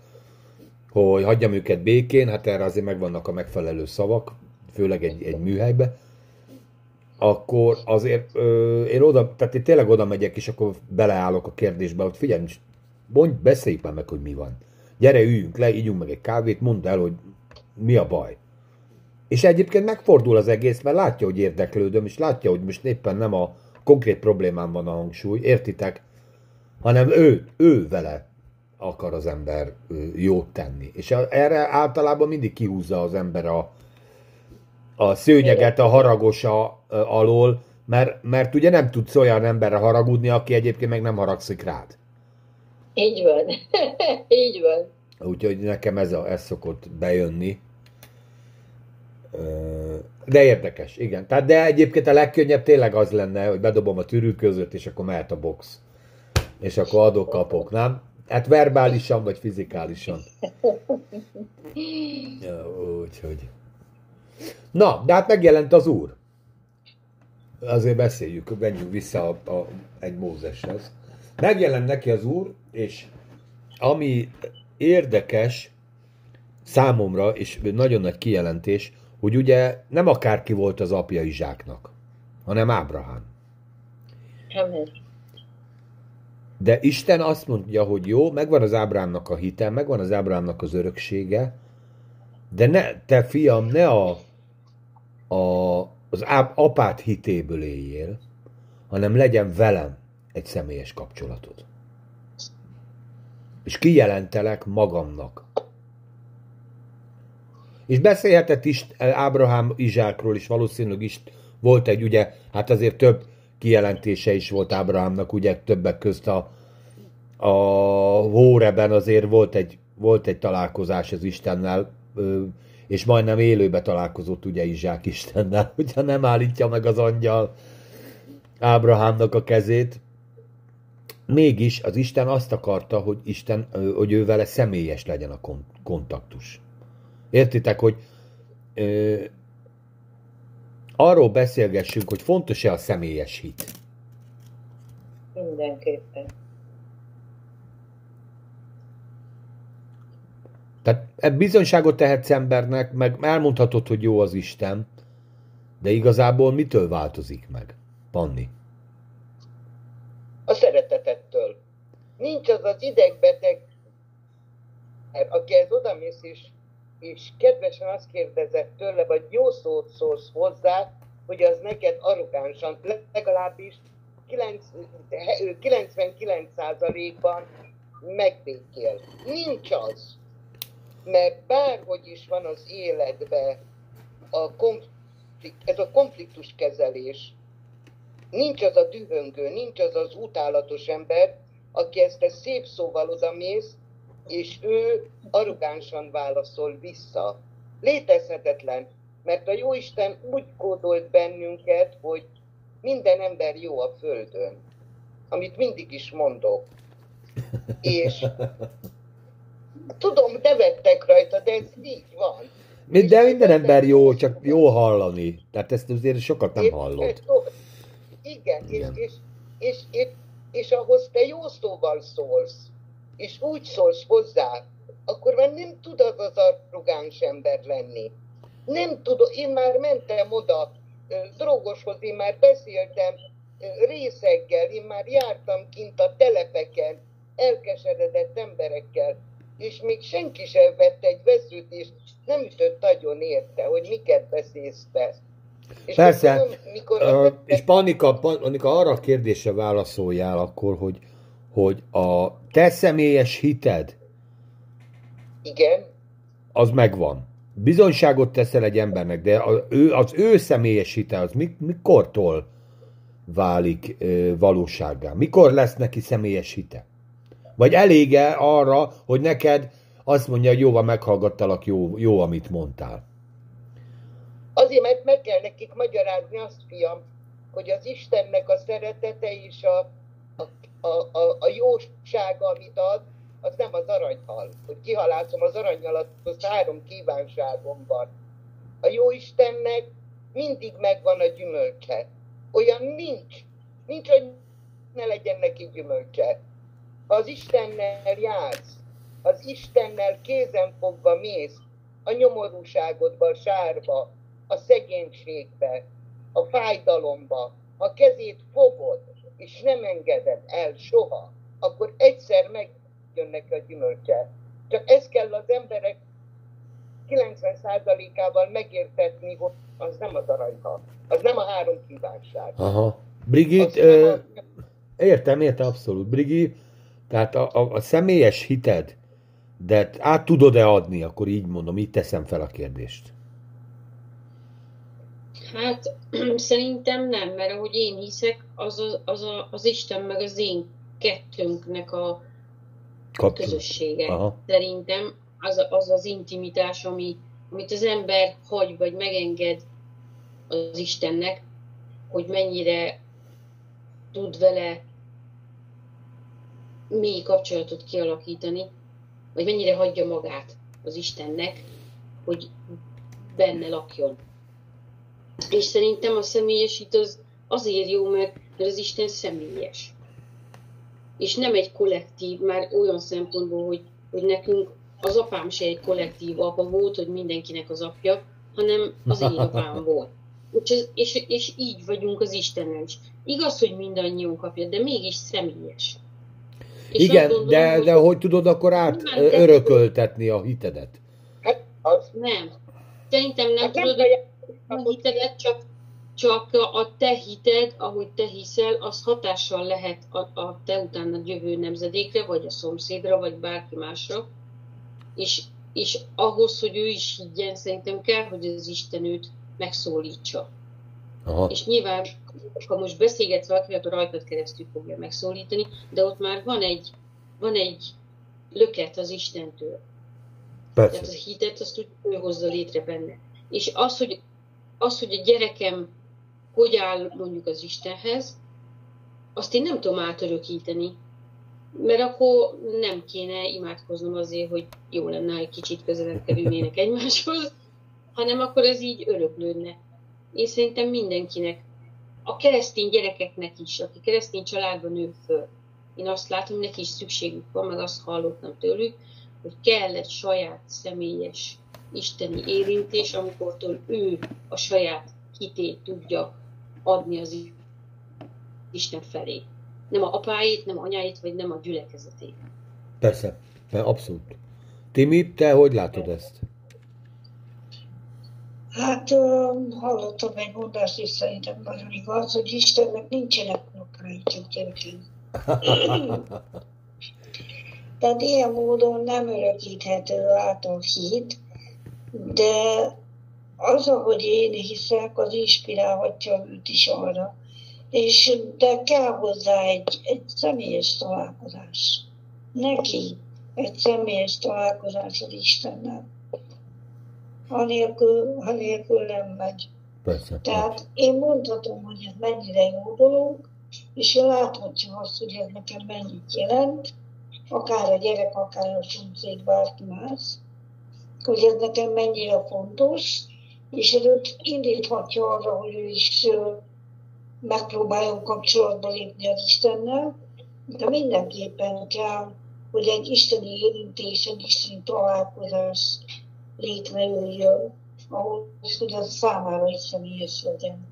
hogy hagyjam őket békén, hát erre azért megvannak a megfelelő szavak, főleg egy, egy műhelybe, akkor azért ö, én oda, tehát én tényleg oda megyek, és akkor beleállok a kérdésbe, hogy figyelj, mondj, beszéljük már meg, hogy mi van. Gyere, üljünk le, ígyunk meg egy kávét, mondd el, hogy mi a baj. És egyébként megfordul az egész, mert látja, hogy érdeklődöm, és látja, hogy most éppen nem a konkrét problémám van a hangsúly, értitek? Hanem ő, ő vele akar az ember jót tenni. És erre általában mindig kihúzza az ember a, a szőnyeget a haragosa alól, mert, mert ugye nem tudsz olyan emberre haragudni, aki egyébként meg nem haragszik rád. Így van. Így van. Úgyhogy nekem ez, a, ez szokott bejönni. De érdekes, igen. Tehát, de egyébként a legkönnyebb tényleg az lenne, hogy bedobom a tűrű között, és akkor mehet a box. És akkor adok, kapok, nem? Hát verbálisan, vagy fizikálisan. Ja, úgyhogy. Na, de hát megjelent az úr. Azért beszéljük, menjünk vissza a, a, egy Mózeshez. Megjelent neki az úr, és ami érdekes számomra, és nagyon nagy kijelentés, hogy ugye nem akárki volt az apja Izsáknak, hanem Ábrahám. De Isten azt mondja, hogy jó, megvan az Ábrámnak a hite, megvan az Ábrámnak az öröksége, de ne, te fiam, ne a, a, az apát hitéből éljél, hanem legyen velem egy személyes kapcsolatod. És kijelentelek magamnak és beszélhetett is Ábrahám Izsákról is, valószínűleg is volt egy, ugye, hát azért több kijelentése is volt Ábrahámnak, ugye többek közt a, a Hóreben azért volt egy, volt egy találkozás az Istennel, és majdnem élőbe találkozott ugye Izsák Istennel, hogyha nem állítja meg az angyal Ábrahámnak a kezét. Mégis az Isten azt akarta, hogy Isten, hogy ő vele személyes legyen a kontaktus. Értitek, hogy ö, arról beszélgessünk, hogy fontos-e a személyes hit? Mindenképpen. Tehát e bizonyságot tehetsz embernek, meg elmondhatod, hogy jó az Isten, de igazából mitől változik meg, Panni? A szeretetettől. Nincs az az idegbeteg, akihez odamész és, és kedvesen azt kérdezett tőle, vagy jó szót szólsz hozzá, hogy az neked arrogánsan, legalábbis 99%-ban megbékél. Nincs az mert bárhogy is van az életben a konflikt, ez a konfliktuskezelés, nincs az a dühöngő, nincs az az utálatos ember, aki ezt a szép szóval odamész, és ő arrogánsan válaszol vissza. Létezhetetlen, mert a Jóisten úgy kódolt bennünket, hogy minden ember jó a Földön, amit mindig is mondok. És Tudom, nevettek rajta, de ez így van. De minden ember jó, csak jó hallani. Tehát ezt azért sokat nem hallott. Igen, Igen. És, és, és, és, és ahhoz te jó szóval szólsz, és úgy szólsz hozzá, akkor már nem tud az az arrogáns ember lenni. Nem tudom, én már mentem oda drogoshoz, én már beszéltem részeggel, én már jártam kint a telepeken, elkeseredett emberekkel, és még senki sem vett egy veszőt, és nem ütött nagyon érte, hogy miket beszélsz be. És Persze, tudom, mikor uh, és Panika, Panika, arra a kérdésre válaszoljál akkor, hogy, hogy a te személyes hited igen. az megvan. Bizonyságot teszel egy embernek, de az ő, az ő személyes hite az mikortól válik ö, valósággá? Mikor lesz neki személyes hite? Vagy elége arra, hogy neked azt mondja, hogy jóval meghallgattalak, jó, jó, amit mondtál? Azért, mert meg kell nekik magyarázni azt, fiam, hogy az Istennek a szeretete és a, a, a, a, a jósága, amit ad, az nem az aranyhal. Hogy kihalászom az aranyalat, az három kívánságom van. A jó Istennek mindig megvan a gyümölcse. Olyan nincs. Nincs, hogy ne legyen neki gyümölcse az Istennel jársz, az Istennel kézenfogva mész, a nyomorúságodba, a sárba, a szegénységbe, a fájdalomba, a kezét fogod, és nem engeded el soha, akkor egyszer megjönnek a gyümölcse. Csak ez kell az emberek 90%-ával megértetni, hogy az nem az aranyha, az nem a három kívánság. Aha. Brigit, ö, a... értem, értem, abszolút. Brigit, tehát a, a, a személyes hited, de át tudod-e adni, akkor így mondom, így teszem fel a kérdést. Hát szerintem nem, mert ahogy én hiszek, az, a, az, a, az Isten meg az én kettőnknek a Kapcsolat. közössége. Aha. Szerintem az, az az intimitás, ami, amit az ember hagy, vagy megenged az Istennek, hogy mennyire tud vele mély kapcsolatot kialakítani, vagy mennyire hagyja magát az Istennek, hogy benne lakjon. És szerintem a személyesít az azért jó, mert, mert az Isten személyes. És nem egy kollektív, már olyan szempontból, hogy, hogy nekünk az apám se egy kollektív apa volt, hogy mindenkinek az apja, hanem az én apám volt. És, és, és így vagyunk az Istennel is. Igaz, hogy mindannyiunk kapja, de mégis személyes. És Igen, gondolom, de, de hogy tudod akkor át nem, örököltetni a hitedet? Hát az... Nem. Szerintem nem hát tudod a hitedet, csak, csak a te hited, ahogy te hiszel, az hatással lehet a, a te utána jövő nemzedékre, vagy a szomszédra, vagy bárki másra. És, és ahhoz, hogy ő is higgyen, szerintem kell, hogy az Isten őt megszólítsa. Aha. És nyilván, ha most beszélgetsz valakivel, akkor rajtad keresztül fogja megszólítani, de ott már van egy, van egy löket az Istentől. Persze. Tehát a hitet azt úgy ő hozza létre benne. És az, hogy, az, hogy a gyerekem hogy áll mondjuk az Istenhez, azt én nem tudom átörökíteni. Mert akkor nem kéne imádkoznom azért, hogy jó lenne, egy kicsit közelebb kerülnének egymáshoz, hanem akkor ez így öröklődne. Én szerintem mindenkinek, a keresztény gyerekeknek is, aki keresztény családban nő föl, én azt látom, neki is szükségük van, meg azt hallottam tőlük, hogy kell egy saját személyes isteni érintés, amikortól ő a saját hitét tudja adni az Isten felé. Nem a apáit, nem a anyáit, vagy nem a gyülekezetét. Persze, abszolút. Timi, te hogy látod ezt? Hát hallottam egy mondást, és szerintem nagyon igaz, hogy Istennek nincsenek unokái, csak gyerekei. Tehát ilyen módon nem örökíthető át a hit, de az, ahogy én hiszek, az inspirálhatja őt is arra. És, de kell hozzá egy, egy személyes találkozás. Neki egy személyes találkozás az Istennel. Anélkül, anélkül nem megy. Persze. Tehát én mondhatom, hogy ez mennyire jó dolog, és én láthatja azt, hogy ez nekem mennyit jelent, akár a gyerek, akár a szomszéd, bárki más, hogy ez nekem mennyire fontos, és ez őt indíthatja arra, hogy ő is megpróbáljon kapcsolatba lépni az Istennel, de mindenképpen kell, hogy egy isteni érintés, egy isteni találkozás létrejöjjön, ahhoz, hogy az számára is személyes legyen.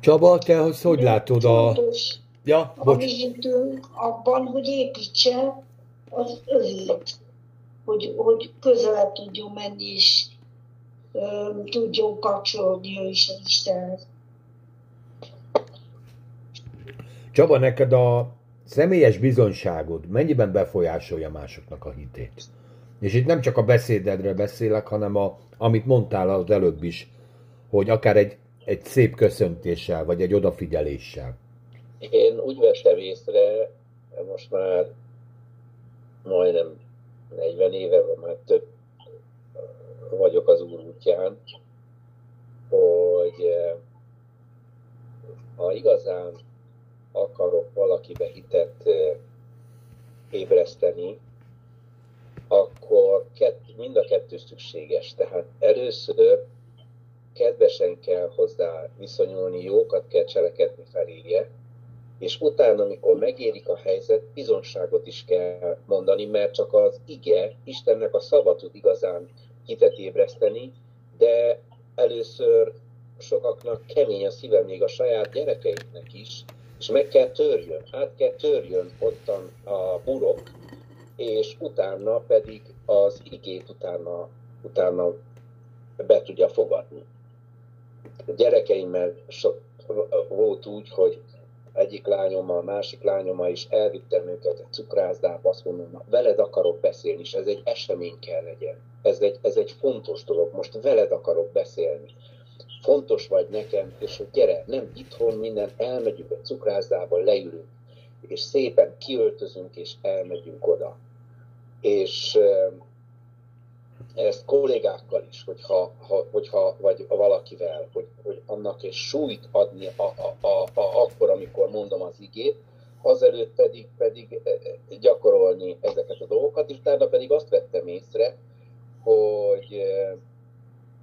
Csaba, te hogy, hogy látod a... Fontos, Ja, a mi hitünk abban, hogy építse az öét, hogy, hogy közelebb tudjon menni, és ö, tudjon kapcsolódni ő is az Istenhez. Csaba, neked a személyes bizonyságod mennyiben befolyásolja másoknak a hitét? És itt nem csak a beszédedre beszélek, hanem a, amit mondtál az előbb is, hogy akár egy, egy szép köszöntéssel, vagy egy odafigyeléssel. Én úgy vettem észre, most már majdnem 40 éve, vagy már több vagyok az úr útján, hogy eh, ha igazán akarok valakibe hitet eh, ébreszteni, akkor kett, mind a kettő szükséges. Tehát először kedvesen kell hozzá viszonyulni, jókat kell cselekedni feléje, és utána, amikor megérik a helyzet, bizonságot is kell mondani, mert csak az ige, Istennek a szava tud igazán hitet ébreszteni, de először sokaknak kemény a szíve még a saját gyerekeiknek is, és meg kell törjön, át kell törjön ottan a burok, és utána pedig az igét utána, utána be tudja fogadni. A gyerekeimmel sok, volt úgy, hogy egyik lányommal, másik lányommal is elvittem őket egy cukrászdába, azt mondom, veled akarok beszélni, és ez egy esemény kell legyen. Ez egy, ez egy fontos dolog, most veled akarok beszélni. Fontos vagy nekem, és hogy gyere, nem itthon minden, elmegyünk a cukrászdába, leülünk, és szépen kiöltözünk, és elmegyünk oda. És ezt kollégákkal is, hogyha, ha, hogyha vagy valakivel, hogy, hogy annak egy súlyt adni a, a, a, a, akkor, amikor mondom az igét, azelőtt pedig, pedig gyakorolni ezeket a dolgokat, és utána pedig azt vettem észre, hogy,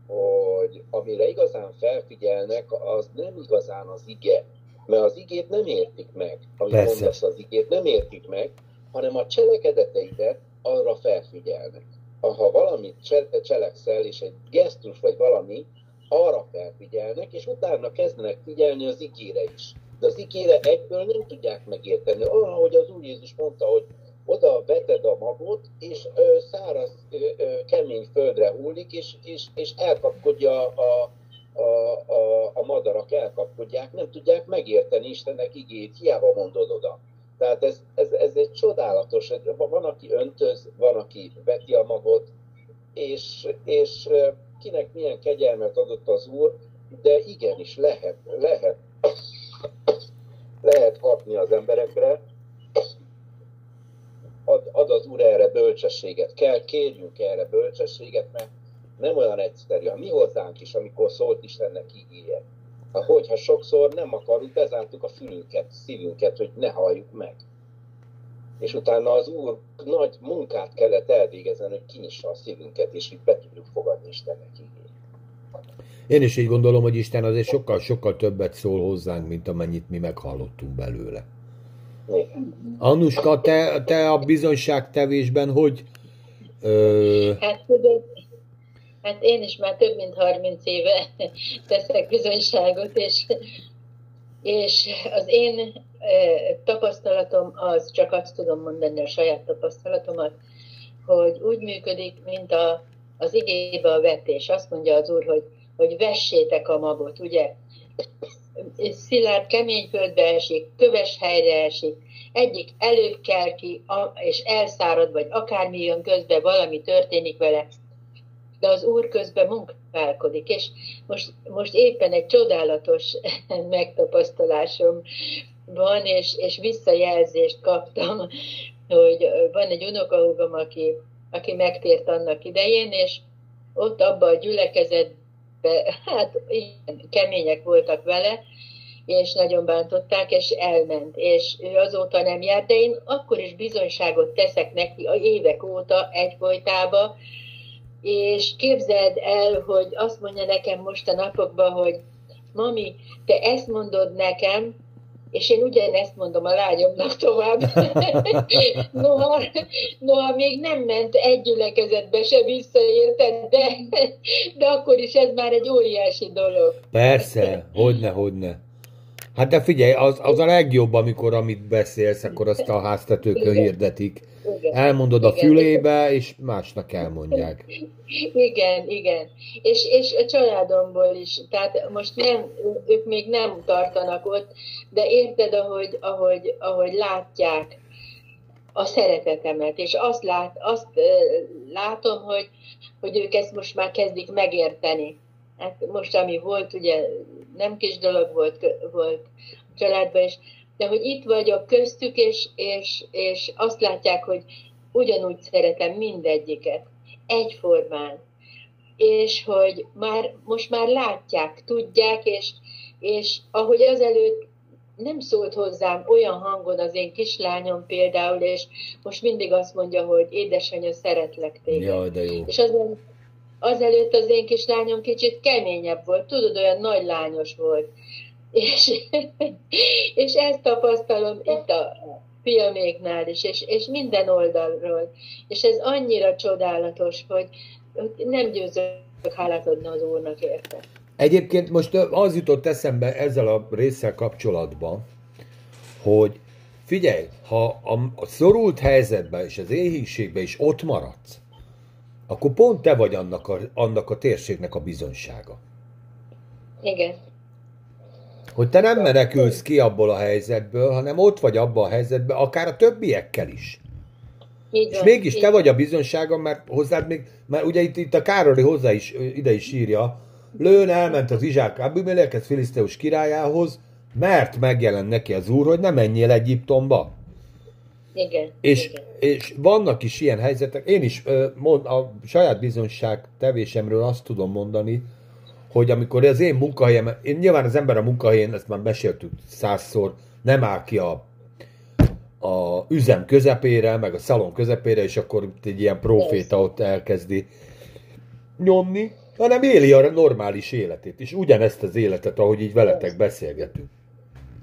hogy amire igazán felfigyelnek, az nem igazán az ige, mert az igét nem értik meg, amit Persze. mondasz az igét, nem értik meg, hanem a cselekedeteidet arra felfigyelnek ha valamit cse- cselekszel, és egy gesztus vagy valami, arra felfigyelnek, és utána kezdenek figyelni az igére is. De az igére egyből nem tudják megérteni. Ahogy az Úr Jézus mondta, hogy oda veted a magot, és ö, száraz, ö, ö, kemény földre hullik, és, és, és elkapkodja a, a, a, a madarak, elkapkodják, nem tudják megérteni Istennek igét, hiába mondod oda. Tehát ez, ez, ez egy csodálatos, van, aki öntöz, van, aki veti a magot, és, és kinek milyen kegyelmet adott az Úr, de igenis lehet, lehet, lehet hatni az emberekre, ad, ad az Úr erre bölcsességet. Kell, kérjünk erre bölcsességet, mert nem olyan egyszerű. A mi hozzánk is, amikor szólt Istennek igéje. Hogyha sokszor nem akarunk, bezártuk a fülünket, szívünket, hogy ne halljuk meg. És utána az Úr nagy munkát kellett elvégezni, hogy kinyissa a szívünket, és hogy be tudjuk fogadni Istennek igéjét. Én is így gondolom, hogy Isten azért sokkal-sokkal többet szól hozzánk, mint amennyit mi meghallottunk belőle. Anuska, te, te a bizonyságtevésben hogy... Ö... Hát tudod, hát én is már több mint 30 éve teszek bizonyságot, és, és az én tapasztalatom az, csak azt tudom mondani a saját tapasztalatomat, hogy úgy működik, mint a, az igébe a vetés. Azt mondja az úr, hogy hogy vessétek a magot, ugye? Szilárd, kemény földbe esik, köves helyre esik, egyik előbb kell ki, és elszárad, vagy akármi jön közben, valami történik vele, de az Úr közben munkálkodik, és most, most éppen egy csodálatos megtapasztalásom van, és, és visszajelzést kaptam, hogy van egy unokahúgom, aki, aki megtért annak idején, és ott abban a gyülekezet hát igen, kemények voltak vele, és nagyon bántották, és elment, és ő azóta nem járt, de én akkor is bizonyságot teszek neki a évek óta egyfolytába, és képzeld el, hogy azt mondja nekem most a napokban, hogy mami, te ezt mondod nekem, és én ugyanezt mondom a lányomnak tovább. noha, noha még nem ment egy gyülekezetbe se visszaérted, de, de akkor is ez már egy óriási dolog. Persze, hogyne, hogyne. Hát de figyelj, az, az a legjobb, amikor amit beszélsz, akkor azt a háztetőkön hirdetik. Igen. Elmondod a fülébe, és másnak elmondják. Igen, igen. És, és a családomból is. Tehát most nem, ők még nem tartanak ott, de érted, ahogy, ahogy, ahogy látják a szeretetemet, és azt, lát, azt látom, hogy, hogy ők ezt most már kezdik megérteni. Hát most, ami volt, ugye nem kis dolog volt, volt a családban, és de hogy itt vagyok köztük, és, és, és azt látják, hogy ugyanúgy szeretem mindegyiket, egyformán. És hogy már, most már látják, tudják, és, és ahogy azelőtt nem szólt hozzám olyan hangon az én kislányom például, és most mindig azt mondja, hogy édesanyja, szeretlek téged. Jaj, de jó. És azon, azelőtt az én kislányom kicsit keményebb volt, tudod, olyan nagy lányos volt. És, és ezt tapasztalom itt a filméknál is, és, és minden oldalról. És ez annyira csodálatos, hogy nem győzök hálát adni az Úrnak érte. Egyébként most az jutott eszembe ezzel a résszel kapcsolatban, hogy figyelj, ha a szorult helyzetben és az éhínségben is ott maradsz, akkor pont te vagy annak a, annak a térségnek a bizonysága. Igen. Hogy te nem menekülsz ki abból a helyzetből, hanem ott vagy abban a helyzetben, akár a többiekkel is. Így és mégis te vagy a bizonysága, mert hozzád még, mert ugye itt, itt a Károli hozzá is, ide is írja, Lőn elment az Izsák Abimelekhez Filiszteus királyához, mert megjelent neki az úr, hogy ne menjél Egyiptomba. Igen. És, igen. és vannak is ilyen helyzetek. Én is mond, a saját bizonyság tevésemről azt tudom mondani, hogy amikor az én munkahelyem, én nyilván az ember a munkahelyén, ezt már meséltük százszor, nem áll ki a, a üzem közepére, meg a szalon közepére, és akkor egy ilyen proféta ott elkezdi nyomni, hanem éli a normális életét, és ugyanezt az életet, ahogy így veletek beszélgetünk.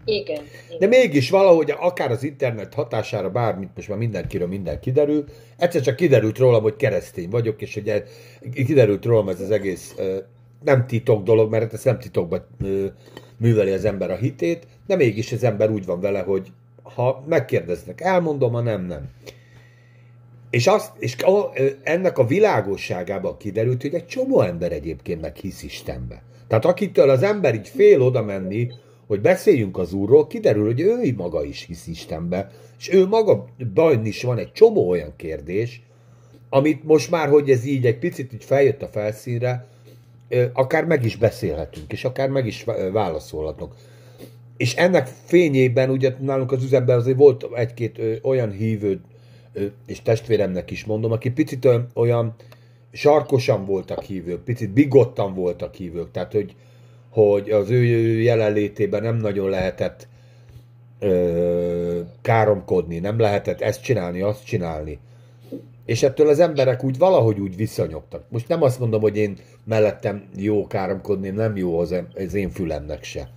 Igen. De mégis valahogy akár az internet hatására, bármit most már mindenkiről minden kiderül, egyszer csak kiderült rólam, hogy keresztény vagyok, és hogy kiderült rólam ez az egész nem titok dolog, mert ezt nem titokban műveli az ember a hitét, de mégis az ember úgy van vele, hogy ha megkérdeznek, elmondom, ha nem, nem. És, azt, és ennek a világosságában kiderült, hogy egy csomó ember egyébként meg hisz Istenbe. Tehát akitől az ember így fél oda menni, hogy beszéljünk az Úrról, kiderül, hogy ő maga is hisz Istenbe, és ő maga bajn is van egy csomó olyan kérdés, amit most már, hogy ez így egy picit így feljött a felszínre, akár meg is beszélhetünk, és akár meg is válaszolhatunk. És ennek fényében ugye nálunk az üzemben azért volt egy-két olyan hívő és testvéremnek is mondom, aki picit olyan sarkosan voltak hívők, picit bigottan voltak hívők, tehát hogy, hogy az ő jelenlétében nem nagyon lehetett ö, káromkodni, nem lehetett ezt csinálni, azt csinálni. És ettől az emberek úgy valahogy úgy visszanyogtak. Most nem azt mondom, hogy én mellettem jó káromkodni, nem jó az, én fülemnek se.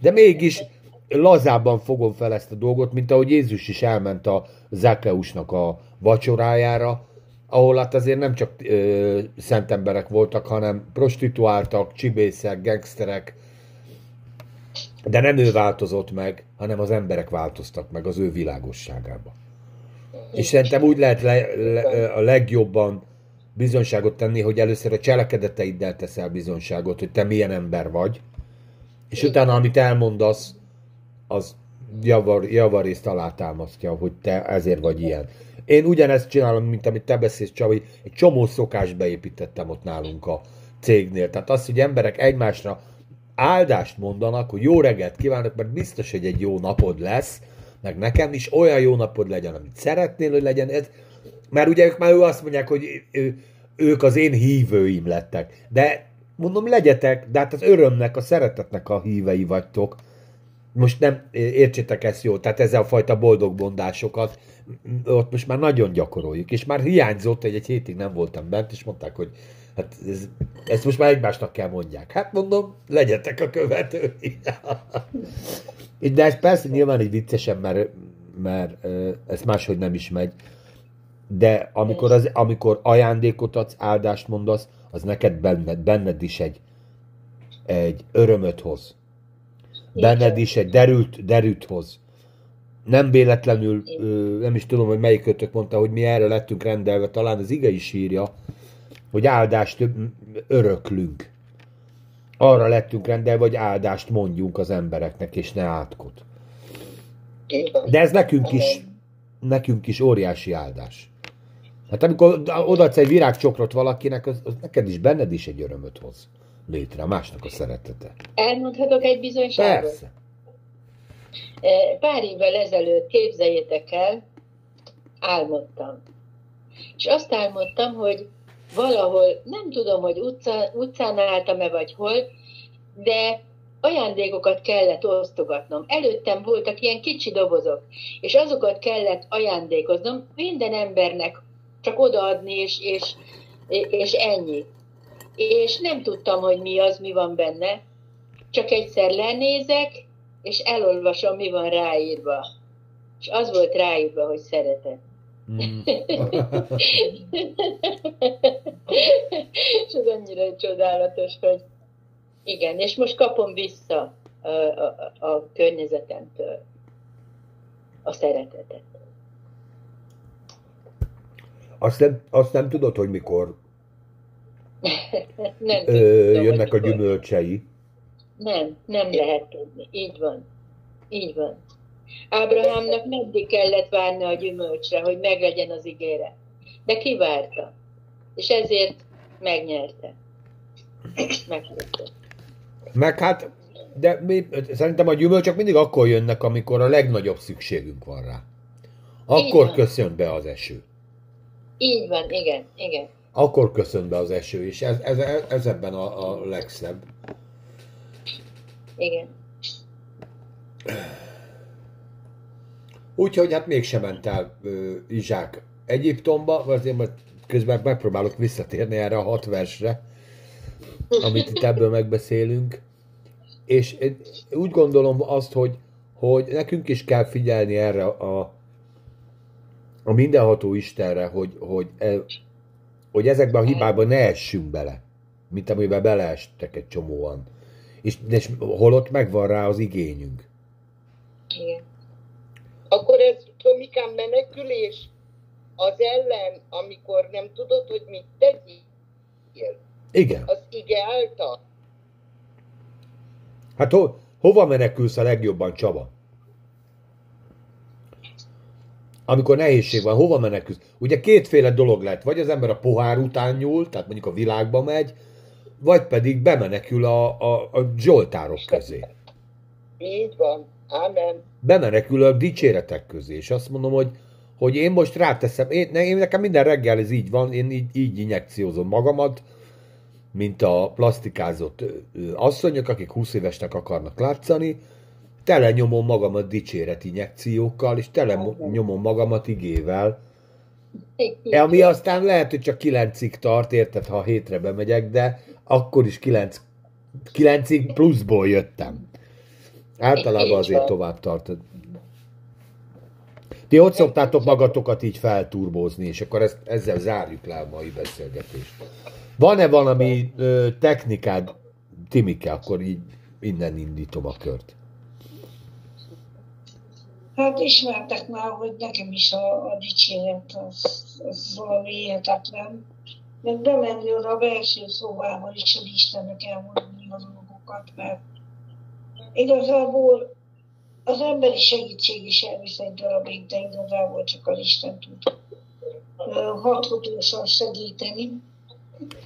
De mégis lazában fogom fel ezt a dolgot, mint ahogy Jézus is elment a Zekeusnak a vacsorájára, ahol hát azért nem csak ö, szent emberek voltak, hanem prostituáltak, csibészek, gangsterek, de nem ő változott meg, hanem az emberek változtak meg az ő világosságába. És szerintem úgy lehet le, le, a legjobban bizonyságot tenni, hogy először a cselekedeteiddel teszel bizonyságot, hogy te milyen ember vagy, és utána, amit elmondasz, az javar, javarészt alátámasztja, hogy te ezért vagy ilyen. Én ugyanezt csinálom, mint amit te beszélsz, Csavi, egy csomó szokást beépítettem ott nálunk a cégnél. Tehát az, hogy emberek egymásra áldást mondanak, hogy jó reggelt kívánok, mert biztos, hogy egy jó napod lesz, meg nekem is olyan jó napod legyen, amit szeretnél, hogy legyen ez. Mert ugye ők már ő azt mondják, hogy ő, ők az én hívőim lettek. De mondom, legyetek, de hát az örömnek, a szeretetnek a hívei vagytok. Most nem értsétek ezt jól, tehát ezzel a fajta boldog bondásokat ott most már nagyon gyakoroljuk, és már hiányzott, hogy egy hétig nem voltam bent, és mondták, hogy hát ez, ezt most már egymásnak kell mondják. Hát mondom, legyetek a követői. De ez persze nyilván egy viccesen, mert, mert ez máshogy nem is megy. De amikor, az, amikor ajándékot adsz, áldást mondasz, az neked benned, benned is egy, egy örömöt hoz. Benned is egy derült, derült hoz. Nem véletlenül, nem is tudom, hogy melyik kötök mondta, hogy mi erre lettünk rendelve, talán az ige is írja, hogy áldást öröklünk. Arra lettünk rendelve, hogy áldást mondjunk az embereknek, és ne átkot. De ez nekünk is, nekünk is óriási áldás. Hát amikor odaadsz egy virágcsokrot valakinek, az, az neked is, benned is egy örömöt hoz létre, a másnak a szeretete. Elmondhatok egy bizonyságot? Persze. Pár évvel ezelőtt, képzeljétek el, álmodtam. És azt álmodtam, hogy valahol, nem tudom, hogy utca, utcán álltam-e vagy hol, de ajándékokat kellett osztogatnom. Előttem voltak ilyen kicsi dobozok, és azokat kellett ajándékoznom minden embernek, csak odaadni, és, és, és ennyi. És nem tudtam, hogy mi az, mi van benne. Csak egyszer lenézek, és elolvasom, mi van ráírva. És az volt ráírva, hogy szeretet. Mm. és ez annyira csodálatos, hogy igen, és most kapom vissza a, a, a környezetemtől a szeretetet. Azt nem, azt nem tudod, hogy mikor nem ö, tudom, jönnek a gyümölcsei? Nem, nem lehet tudni. Így van. Így van. Ábrahámnak meddig kellett várni a gyümölcsre, hogy meglegyen az ígéret. De kivárta. És ezért megnyerte. Megnyerte. Meg hát, de mi, szerintem a gyümölcsök mindig akkor jönnek, amikor a legnagyobb szükségünk van rá. Akkor van. köszön be az eső. Így van, igen, igen. Akkor köszön be az eső, és ez, ez, ez ebben a, a legszebb. Igen. Úgyhogy hát mégsem ment el ö, Izsák Egyiptomba, azért majd közben megpróbálok visszatérni erre a hat versre, amit itt ebből megbeszélünk. És úgy gondolom azt, hogy, hogy nekünk is kell figyelni erre a, a mindenható Istenre, hogy, hogy, el, hogy ezekben a hibákban ne essünk bele, mint amiben beleestek egy csomóan. És, és holott megvan rá az igényünk. Igen. Akkor ez Tomikám menekülés az ellen, amikor nem tudod, hogy mit tegyél. Igen. Az ige által. Hát ho, hova menekülsz a legjobban, Csaba? Amikor nehézség van, hova menekülsz? Ugye kétféle dolog lehet, vagy az ember a pohár után nyúl, tehát mondjuk a világba megy, vagy pedig bemenekül a, a, a zsoltárok közé. Így van. Ámen. Bemenekül a dicséretek közé, és azt mondom, hogy, hogy én most ráteszem, én, én nekem minden reggel ez így van, én így, így injekciózom magamat, mint a plastikázott asszonyok, akik 20 évesnek akarnak látszani, tele nyomom magamat dicséret injekciókkal, és tele nyomom magamat igével, E, ami aztán lehet, hogy csak kilencig tart, érted, ha hétre bemegyek, de akkor is kilenc, kilencig pluszból jöttem. Általában azért tovább tart. Ti ott szoktátok magatokat így felturbózni, és akkor ezt, ezzel zárjuk le a mai beszélgetést. Van-e valami ö, technikád, Timike, akkor így innen indítom a kört. Hát ismertek már, hogy nekem is a, a dicséret az, az valami hihetetlen. Mert bemenni oda a belső szobába is az Istennek elmondani a dolgokat, mert igazából az emberi segítség is elvisz egy darabig, de igazából csak az Isten tud hathatósan segíteni.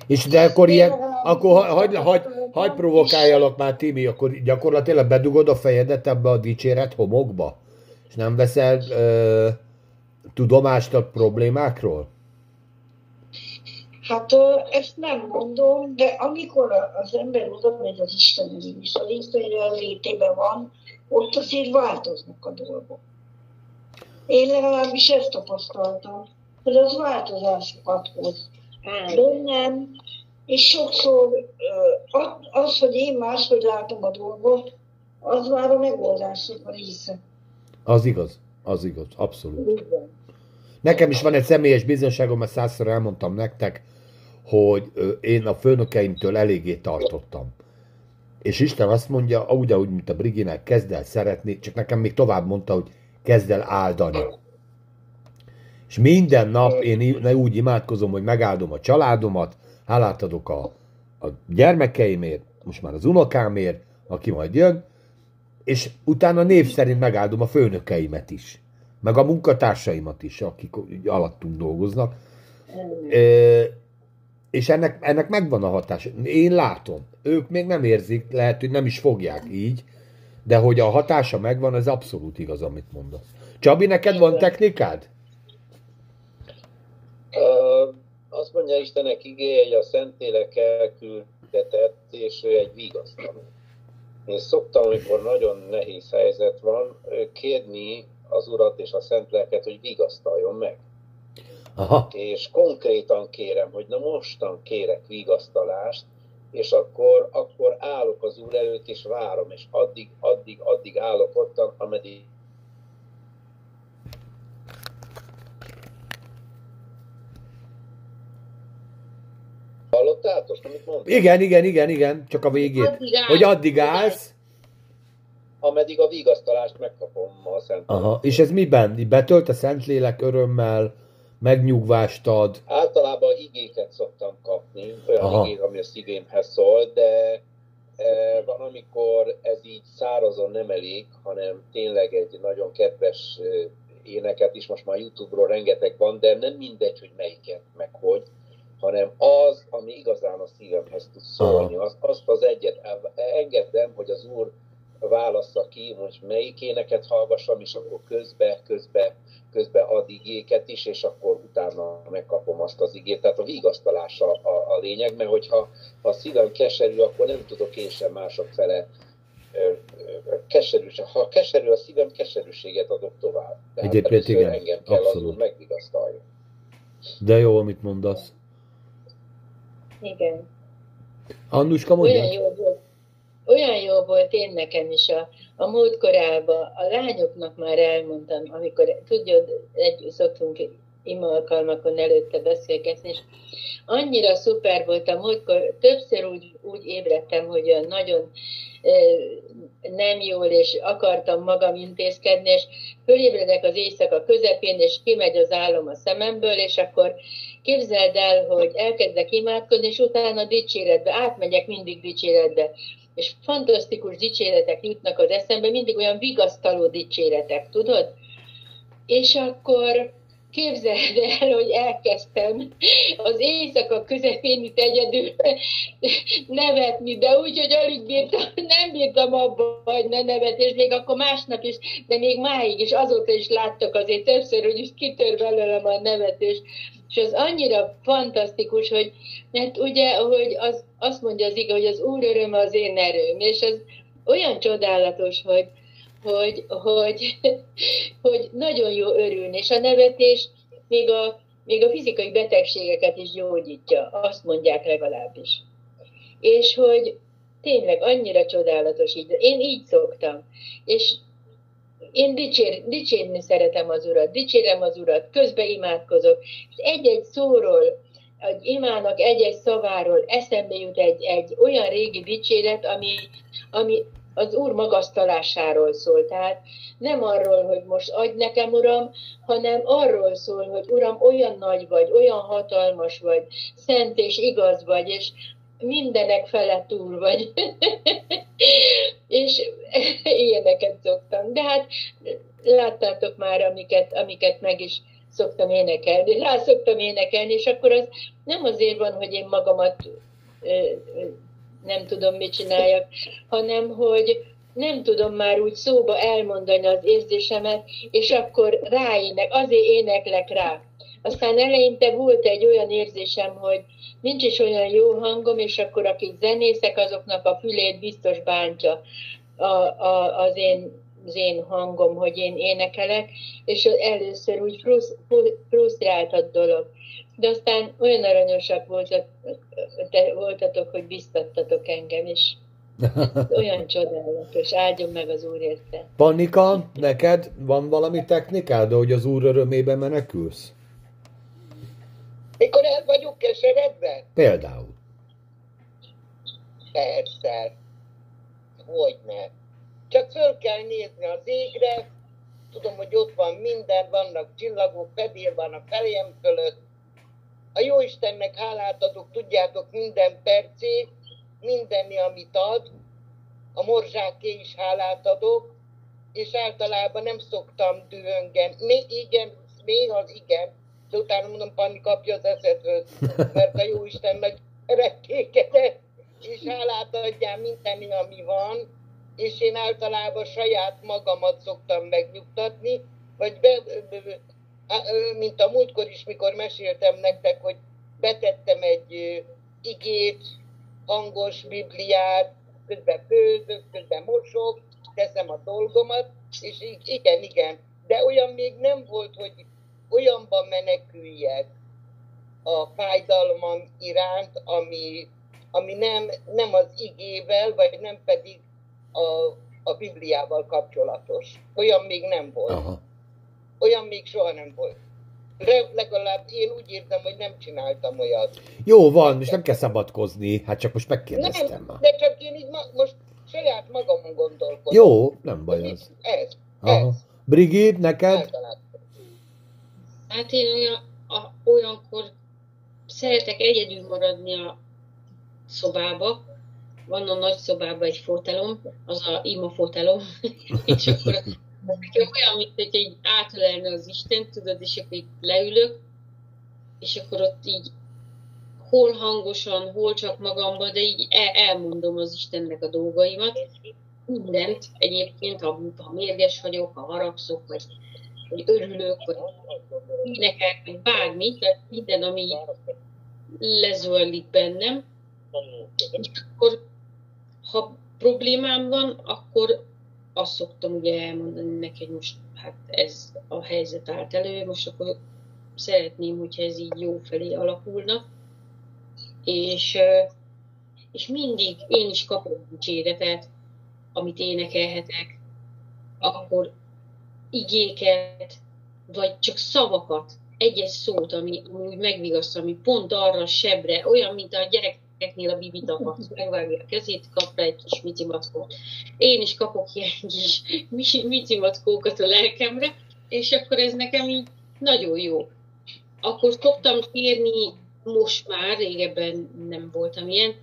És de akkor ilyen, akkor hagyd hagy, hagy provokáljalak már, Timi, akkor gyakorlatilag bedugod a fejedet ebbe a dicséret homokba? És nem veszel ö, tudomást a problémákról? Hát ezt nem mondom, de amikor az ember oda megy az Isten elé, és az Isten létében van, ott azért változnak a dolgok. Én legalábbis ezt tapasztaltam, hogy az változásokat hoz bennem, és sokszor az, hogy én máshogy látom a dolgot, az már a megoldások a része. Az igaz, az igaz, abszolút. Nekem is van egy személyes bizonságom, mert százszor elmondtam nektek, hogy én a főnökeimtől eléggé tartottam. És Isten azt mondja, úgy, ahogy, mint a Briginek, kezd el szeretni, csak nekem még tovább mondta, hogy kezd el áldani. És minden nap én úgy imádkozom, hogy megáldom a családomat, hálát adok a, a gyermekeimért, most már az unokámért, aki majd jön, és utána név szerint megáldom a főnökeimet is, meg a munkatársaimat is, akik alattunk dolgoznak. És ennek, ennek megvan a hatása. Én látom. Ők még nem érzik, lehet, hogy nem is fogják így, de hogy a hatása megvan, ez abszolút igaz, amit mondasz. Csabi, neked van technikád? Uh, azt mondja Istenek igé, hogy a Szentlélek elküldetett, és ő egy vigasztaló. Én szoktam, amikor nagyon nehéz helyzet van, kérni az Urat és a Szent Lelket, hogy vigasztaljon meg. Aha. És konkrétan kérem, hogy na mostan kérek vigasztalást, és akkor, akkor állok az Úr előtt, és várom, és addig, addig, addig állok ottan, ameddig Hallottátok, amit mondtam? Igen, igen, igen, igen, csak a végét. Addig állsz, hogy addig állsz. Ameddig a vigasztalást megkapom a Szent Aha, és ez miben? Betölt a Szentlélek örömmel, megnyugvást ad? Általában igéket szoktam kapni, olyan Aha. igék, ami a szívémhez szól, de e, van, amikor ez így szárazon nem elég, hanem tényleg egy nagyon kedves e, éneket is, most már Youtube-ról rengeteg van, de nem mindegy, hogy melyiket, meg hogy hanem az, ami igazán a szívemhez tud szólni. Azt, azt az egyet engedem, hogy az Úr válassza ki, hogy melyik éneket hallgassam, és akkor közbe, közbe, közbe ad igéket is, és akkor utána megkapom azt az igét. Tehát a vigasztalás a, a, a lényeg, mert hogyha ha a szívem keserű, akkor nem tudok én sem mások fele keserű, ha keserű a szívem, keserűséget adok tovább. Tehát Egyébként igen, engem kell abszolút. megvigasztalni. De jó, amit mondasz. Igen. Annuska mondja? Olyan jó olyan jó volt én nekem is a, a múltkorában. A lányoknak már elmondtam, amikor tudod, egy szoktunk ima alkalmakon előtte beszélgetni, és annyira szuper volt a múltkor, többször úgy, úgy ébredtem, hogy olyan nagyon nem jól, és akartam magam intézkedni, és fölébredek az éjszaka közepén, és kimegy az álom a szememből, és akkor képzeld el, hogy elkezdek imádkozni, és utána dicséretbe, átmegyek mindig dicséretbe, és fantasztikus dicséretek jutnak az eszembe, mindig olyan vigasztaló dicséretek, tudod? És akkor képzeld el, hogy elkezdtem az éjszaka közepén itt egyedül nevetni, de úgy, hogy alig bírtam, nem bírtam abba, hogy ne nevet, és még akkor másnap is, de még máig is, azóta is láttak azért többször, hogy is kitör belőlem a nevetés. És az annyira fantasztikus, hogy mert ugye, hogy az, azt mondja az ige, hogy az Úr öröm az én erőm, és ez olyan csodálatos, hogy, hogy, hogy, hogy nagyon jó örülni, és a nevetés még a, még a fizikai betegségeket is gyógyítja, azt mondják legalábbis. És hogy tényleg annyira csodálatos így. Én így szoktam. És én dicsér, dicsérni szeretem az Urat, dicsérem az Urat, közbe imádkozok, és egy-egy szóról, egy imának egy-egy szaváról eszembe jut egy, egy olyan régi dicséret, ami, ami az Úr magasztalásáról szól. Tehát nem arról, hogy most adj nekem, Uram, hanem arról szól, hogy Uram, olyan nagy vagy, olyan hatalmas vagy, szent és igaz vagy, és mindenek felett úr vagy. és ilyeneket szoktam. De hát láttátok már, amiket, amiket meg is szoktam énekelni, rá szoktam énekelni, és akkor az nem azért van, hogy én magamat nem tudom, mit csináljak, hanem hogy nem tudom már úgy szóba elmondani az érzésemet, és akkor ráének, azért éneklek rá. Aztán eleinte volt egy olyan érzésem, hogy nincs is olyan jó hangom, és akkor akik zenészek, azoknak a fülét biztos bántja a, a, az, én, az én hangom, hogy én énekelek, és először úgy frusztrált a dolog de aztán olyan aranyosak te voltatok, hogy biztattatok engem, és olyan csodálatos, áldjon meg az Úr érte. Pannika, neked van valami technikád, hogy az Úr örömébe menekülsz? Mikor el vagyok keseredve? Például. Persze. Hogyne. Csak föl kell nézni az égre, tudom, hogy ott van minden, vannak csillagok, fedél van a fejem fölött, a jó Istennek hálát adok, tudjátok, minden percé, mindenni, amit ad. A morzsáké is hálát adok, és általában nem szoktam dühöngen. Még igen, még az igen, de utána mondom, Panni kapja az eszedhöz, mert a jó Isten nagy rekkéket, és hálát adjál mindenni, ami van, és én általában saját magamat szoktam megnyugtatni, vagy be, mint a múltkor is, mikor meséltem nektek, hogy betettem egy igét, hangos bibliát, közben főzök, közben mosok, teszem a dolgomat, és igen, igen. De olyan még nem volt, hogy olyanban meneküljek a fájdalmam iránt, ami, ami nem, nem az igével, vagy nem pedig a, a Bibliával kapcsolatos. Olyan még nem volt. Aha. Olyan még soha nem volt. De legalább én úgy értem, hogy nem csináltam olyat. Jó van, és nem kell szabadkozni, hát csak most megkérdeztem nem, már. de csak én így ma, most saját magamon gondolkodom. Jó, nem baj az. Ez, Aha. ez. Brigid, neked? Általában. Hát én olyan, a, olyankor szeretek egyedül maradni a szobába, van a nagy szobában egy fotelom, az a ima fotelom, és akkor Nekem olyan, mint hogy egy átölelne az Isten, tudod, és akkor itt leülök, és akkor ott így hol hangosan, hol csak magamba, de így el, elmondom az Istennek a dolgaimat. Mindent egyébként, ha, ha mérges vagyok, ha haragszok, vagy, vagy örülök, vagy énekelek, vagy bármi, tehát minden, ami lezöldlik bennem. És akkor, ha problémám van, akkor azt szoktam ugye elmondani neki, hogy most hát ez a helyzet állt elő, most akkor szeretném, hogyha ez így jó felé alakulna. És, és mindig én is kapok dicséretet, amit énekelhetek, akkor igéket, vagy csak szavakat, egyes szót, ami, ami úgy megvigaszt, ami pont arra sebre, olyan, mint a gyerek gyerekeknél a bibit akarsz, megvágja a kezét, kap rá egy kis micimackót. Én is kapok ilyen kis micimackókat a lelkemre, és akkor ez nekem így nagyon jó. Akkor szoktam kérni, most már, régebben nem voltam ilyen,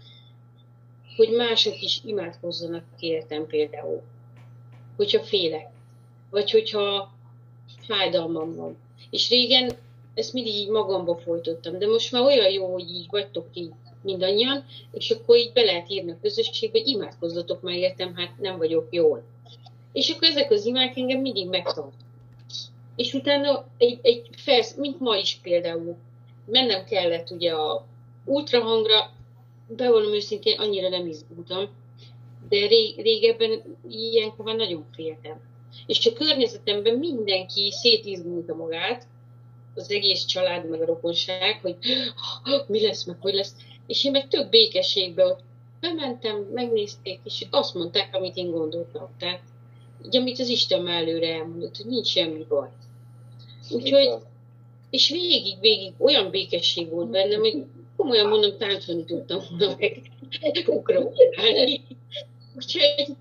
hogy mások is imádkozzanak kértem például. Hogyha félek, vagy hogyha fájdalmam van. És régen ezt mindig így magamba folytottam, de most már olyan jó, hogy így vagytok így mindannyian, és akkor így be lehet írni a közösségbe, hogy imádkozzatok már értem, hát nem vagyok jól. És akkor ezek az imák engem mindig megtart. És utána egy, egy felsz, mint ma is például, mennem kellett ugye a ultrahangra, bevallom őszintén, annyira nem izgultam, de ré, régebben ilyenkor már nagyon féltem. És a környezetemben mindenki szétizgulta magát, az egész család, meg a rokonság, hogy mi lesz, meg hogy lesz. És én meg több békességbe ott bementem, megnézték, és azt mondták, amit én gondoltam. Tehát, így, amit az Isten előre elmondott, hogy nincs semmi baj. Úgyhogy, és végig, végig olyan békesség volt bennem, hogy komolyan mondom, táncolni tudtam volna meg ukrani. Úgyhogy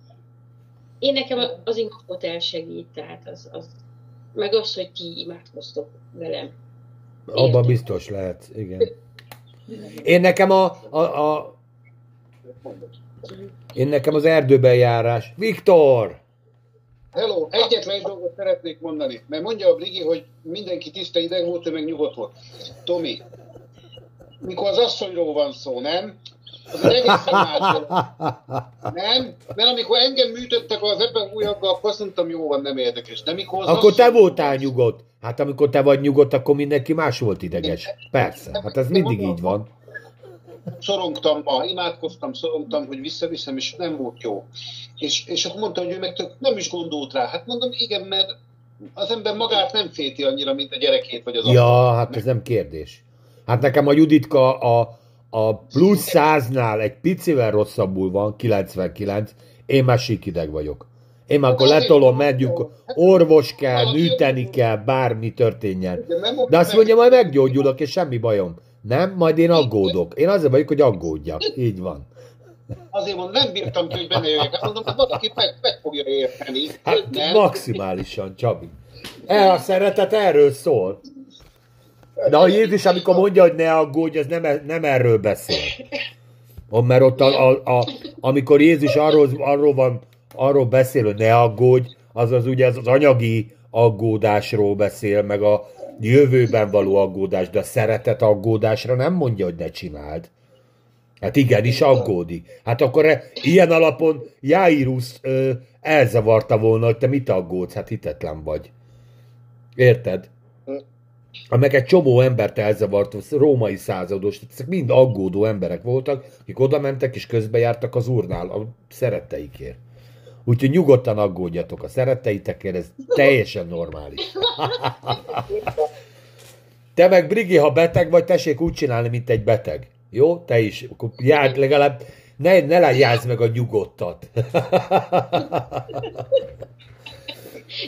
én nekem az imádkot elsegít, tehát az, az, meg az, hogy ti imádkoztok velem. Abban biztos lehet, igen. Én nekem a, a, a én nekem az erdőben járás. Viktor! Hello, egyetlen egy dolgot szeretnék mondani, mert mondja a Brigi, hogy mindenki tiszta ideg volt, ő meg nyugodt volt. Tomi, mikor az asszonyról van szó, nem? Az egészen más. Nem? Mert amikor engem műtöttek az ebben újakkal, akkor azt mondtam, jó van, nem érdekes. De mikor az Akkor te asszony- voltál nyugodt. Hát amikor te vagy nyugodt, akkor mindenki más volt ideges. Persze, hát ez mindig így van. szorongtam ma, imádkoztam, szorongtam, hogy visszaviszem, és nem volt jó. És, és akkor mondta, hogy ő meg tök nem is gondolt rá. Hát mondom, igen, mert az ember magát nem féti annyira, mint a gyerekét, vagy az Ja, hát ez nem kérdés. Hát nekem a Juditka a, a plusz száznál egy picivel rosszabbul van, 99, én már síkideg vagyok. Én már akkor letolom, megyünk, orvos kell, műteni kell, bármi történjen. De azt mondja, majd meggyógyulok, és semmi bajom. Nem, majd én aggódok. Én azért vagyok, hogy aggódjak. Így van. Azért mondom, nem bírtam ki, hogy benne jöjjek. Hát mondom, hogy valaki meg, meg fogja érteni. Hát nem? maximálisan, Csabi. E, a szeretet erről szól. De a Jézus, amikor mondja, hogy ne aggódj, az nem, e- nem erről beszél. Mert ott, a, a, a, amikor Jézus arról, arról, van, arról beszél, hogy ne aggódj, az az ugye az, az anyagi aggódásról beszél, meg a jövőben való aggódás, de a szeretet aggódásra nem mondja, hogy ne csináld. Hát igenis aggódik. Hát akkor e, ilyen alapon Jairus elzavarta volna, hogy te mit aggódsz, hát hitetlen vagy. Érted? Meg egy csomó embert elzavart, az római százados, ezek mind aggódó emberek voltak, akik oda mentek és közbejártak az úrnál a szeretteikért. Úgyhogy nyugodtan aggódjatok a szeretteitekért, ez teljesen normális. Te meg, Brigi, ha beteg vagy, tessék úgy csinálni, mint egy beteg. Jó? Te is. Akkor járd legalább, ne, ne lejjázz meg a nyugodtat.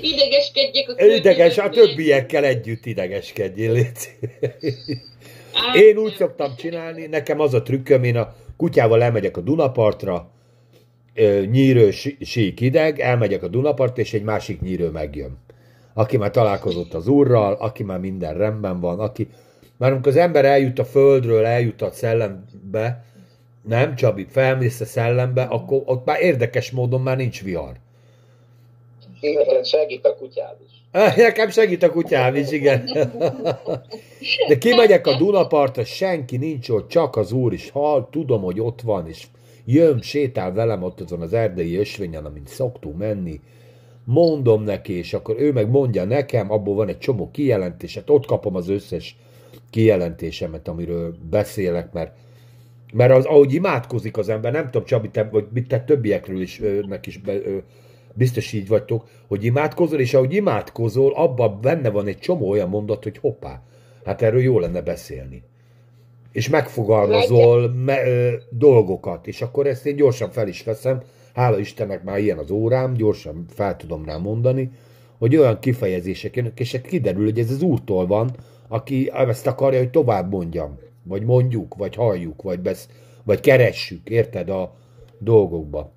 Idegeskedjek a Ideges, a többiekkel együtt idegeskedjél, légy. Én úgy szoktam csinálni, nekem az a trükköm, én a kutyával elmegyek a Dunapartra, nyírő sí- sík ideg, elmegyek a Dunapartra, és egy másik nyírő megjön. Aki már találkozott az úrral, aki már minden rendben van, aki... Már amikor az ember eljut a földről, eljut a szellembe, nem, Csabi, felmész a szellembe, akkor ott már érdekes módon már nincs vihar. Igen, segít a kutyád is. Nekem segít a kutyám is, igen. De kimegyek a Dunapartra, senki nincs ott, csak az úr is hall, tudom, hogy ott van, és jön, sétál velem ott azon az erdei ösvényen, amint szoktunk menni, mondom neki, és akkor ő meg mondja nekem, abból van egy csomó kijelentés, hát ott kapom az összes kijelentésemet, amiről beszélek, mert mert az, ahogy imádkozik az ember, nem tudom, Csabi, te, vagy mit te többiekről is, ö, nek is be, ö, biztos így vagytok, hogy imádkozol, és ahogy imádkozol, abban benne van egy csomó olyan mondat, hogy hoppá, hát erről jó lenne beszélni. És megfogalmazol me, ö, dolgokat, és akkor ezt én gyorsan fel is veszem, hála Istennek már ilyen az órám, gyorsan fel tudom rá mondani, hogy olyan kifejezések jönnek, és kiderül, hogy ez az úrtól van, aki ezt akarja, hogy tovább mondjam, vagy mondjuk, vagy halljuk, vagy, besz, vagy keressük, érted, a dolgokba.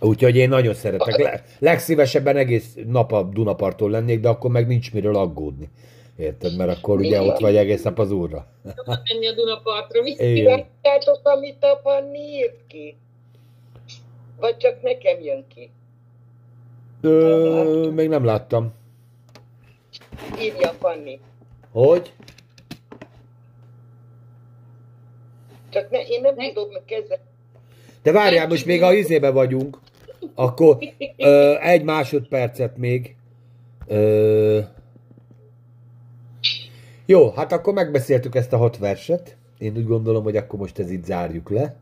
Úgyhogy én nagyon szeretek. Le, legszívesebben egész nap a Dunaparton lennék, de akkor meg nincs miről aggódni. Érted? Mert akkor ugye ott vagy egész nap az úrra. menni a Dunapartra. Látjátok, amit a Fanni írt ki? Vagy csak nekem jön ki? Ö, még nem láttam. Írja Fanni. Hogy? Csak ne, én nem tudom kezelni. De várjál, most még a izébe vagyunk. Akkor ö, egy másodpercet még. Ö, jó, hát akkor megbeszéltük ezt a hat verset. Én úgy gondolom, hogy akkor most ez itt zárjuk le.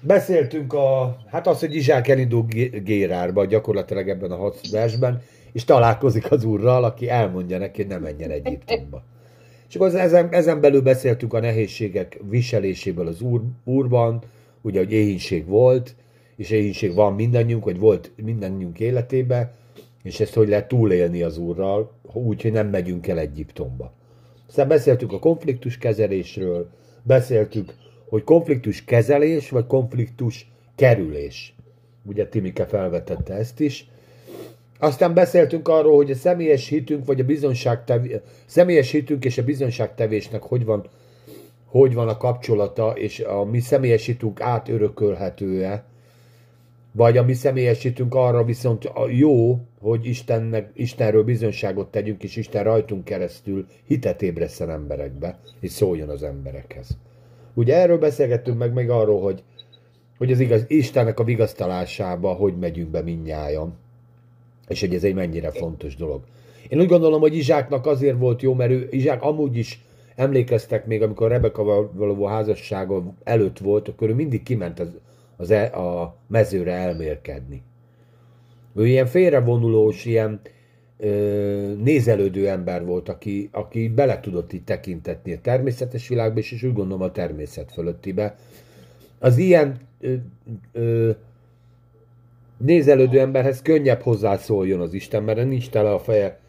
Beszéltünk a, hát az, hogy Izsák elindul Gérárba, gyakorlatilag ebben a hat versben, és találkozik az úrral, aki elmondja neki, hogy ne menjen Egyiptomba. És akkor ezen, ezen belül beszéltünk a nehézségek viseléséből az úr, úrban, ugye, hogy éhínség volt, és éhínség van mindannyiunk, vagy volt mindannyiunk életében, és ezt hogy lehet túlélni az úrral, úgy, hogy nem megyünk el Egyiptomba. Aztán beszéltük a konfliktus kezelésről, beszéltük, hogy konfliktus kezelés, vagy konfliktus kerülés. Ugye Timike felvetette ezt is. Aztán beszéltünk arról, hogy a személyes hitünk, vagy a bizonságtevés, személyes hitünk és a bizonságtevésnek hogy van, hogy van a kapcsolata, és a mi személyes hitünk átörökölhető-e, vagy a mi személyes hitünk arra viszont a jó, hogy Istennek, Istenről bizonságot tegyünk, és Isten rajtunk keresztül hitet ébreszten emberekbe, és szóljon az emberekhez. Ugye erről beszélgettünk meg, meg arról, hogy, hogy az igaz, Istennek a vigasztalásába hogy megyünk be minnyájan és hogy ez egy mennyire fontos dolog. Én úgy gondolom, hogy Izsáknak azért volt jó, mert ő, Izsák amúgy is emlékeztek még, amikor Rebeka való házassága előtt volt, akkor ő mindig kiment az, az e, a mezőre elmélkedni. Ő ilyen félrevonulós, ilyen ö, nézelődő ember volt, aki, aki bele tudott így tekintetni a természetes világba, és, és úgy gondolom a természet fölöttibe. Az ilyen ö, ö, nézelődő emberhez könnyebb hozzászóljon az Isten, mert nincs tele a feje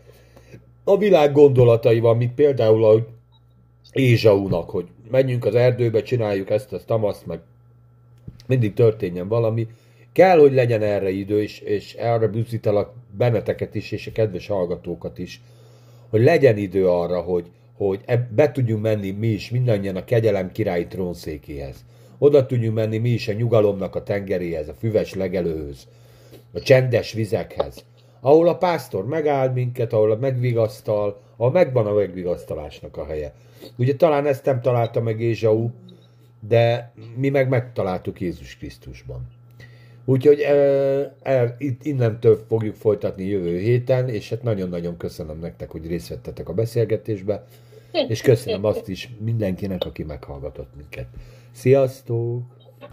a világ gondolataival, mint például a Ézsaunak, hogy menjünk az erdőbe, csináljuk ezt, azt, tamaszt, meg mindig történjen valami. Kell, hogy legyen erre idő, és, és erre bűzítalak benneteket is, és a kedves hallgatókat is, hogy legyen idő arra, hogy, hogy be tudjunk menni mi is mindannyian a kegyelem királyi trónszékéhez. Oda tudjunk menni mi is a nyugalomnak a tengeréhez, a füves legelőhöz, a csendes vizekhez, ahol a pásztor megáll minket, ahol a megvigasztal, ahol megvan a megvigasztalásnak a helye. Ugye talán ezt nem találta meg Ézsau, de mi meg megtaláltuk Jézus Krisztusban. Úgyhogy e, e, itt innentől fogjuk folytatni jövő héten, és hát nagyon-nagyon köszönöm nektek, hogy részt vettetek a beszélgetésbe, és köszönöm azt is mindenkinek, aki meghallgatott minket. Sziasztok!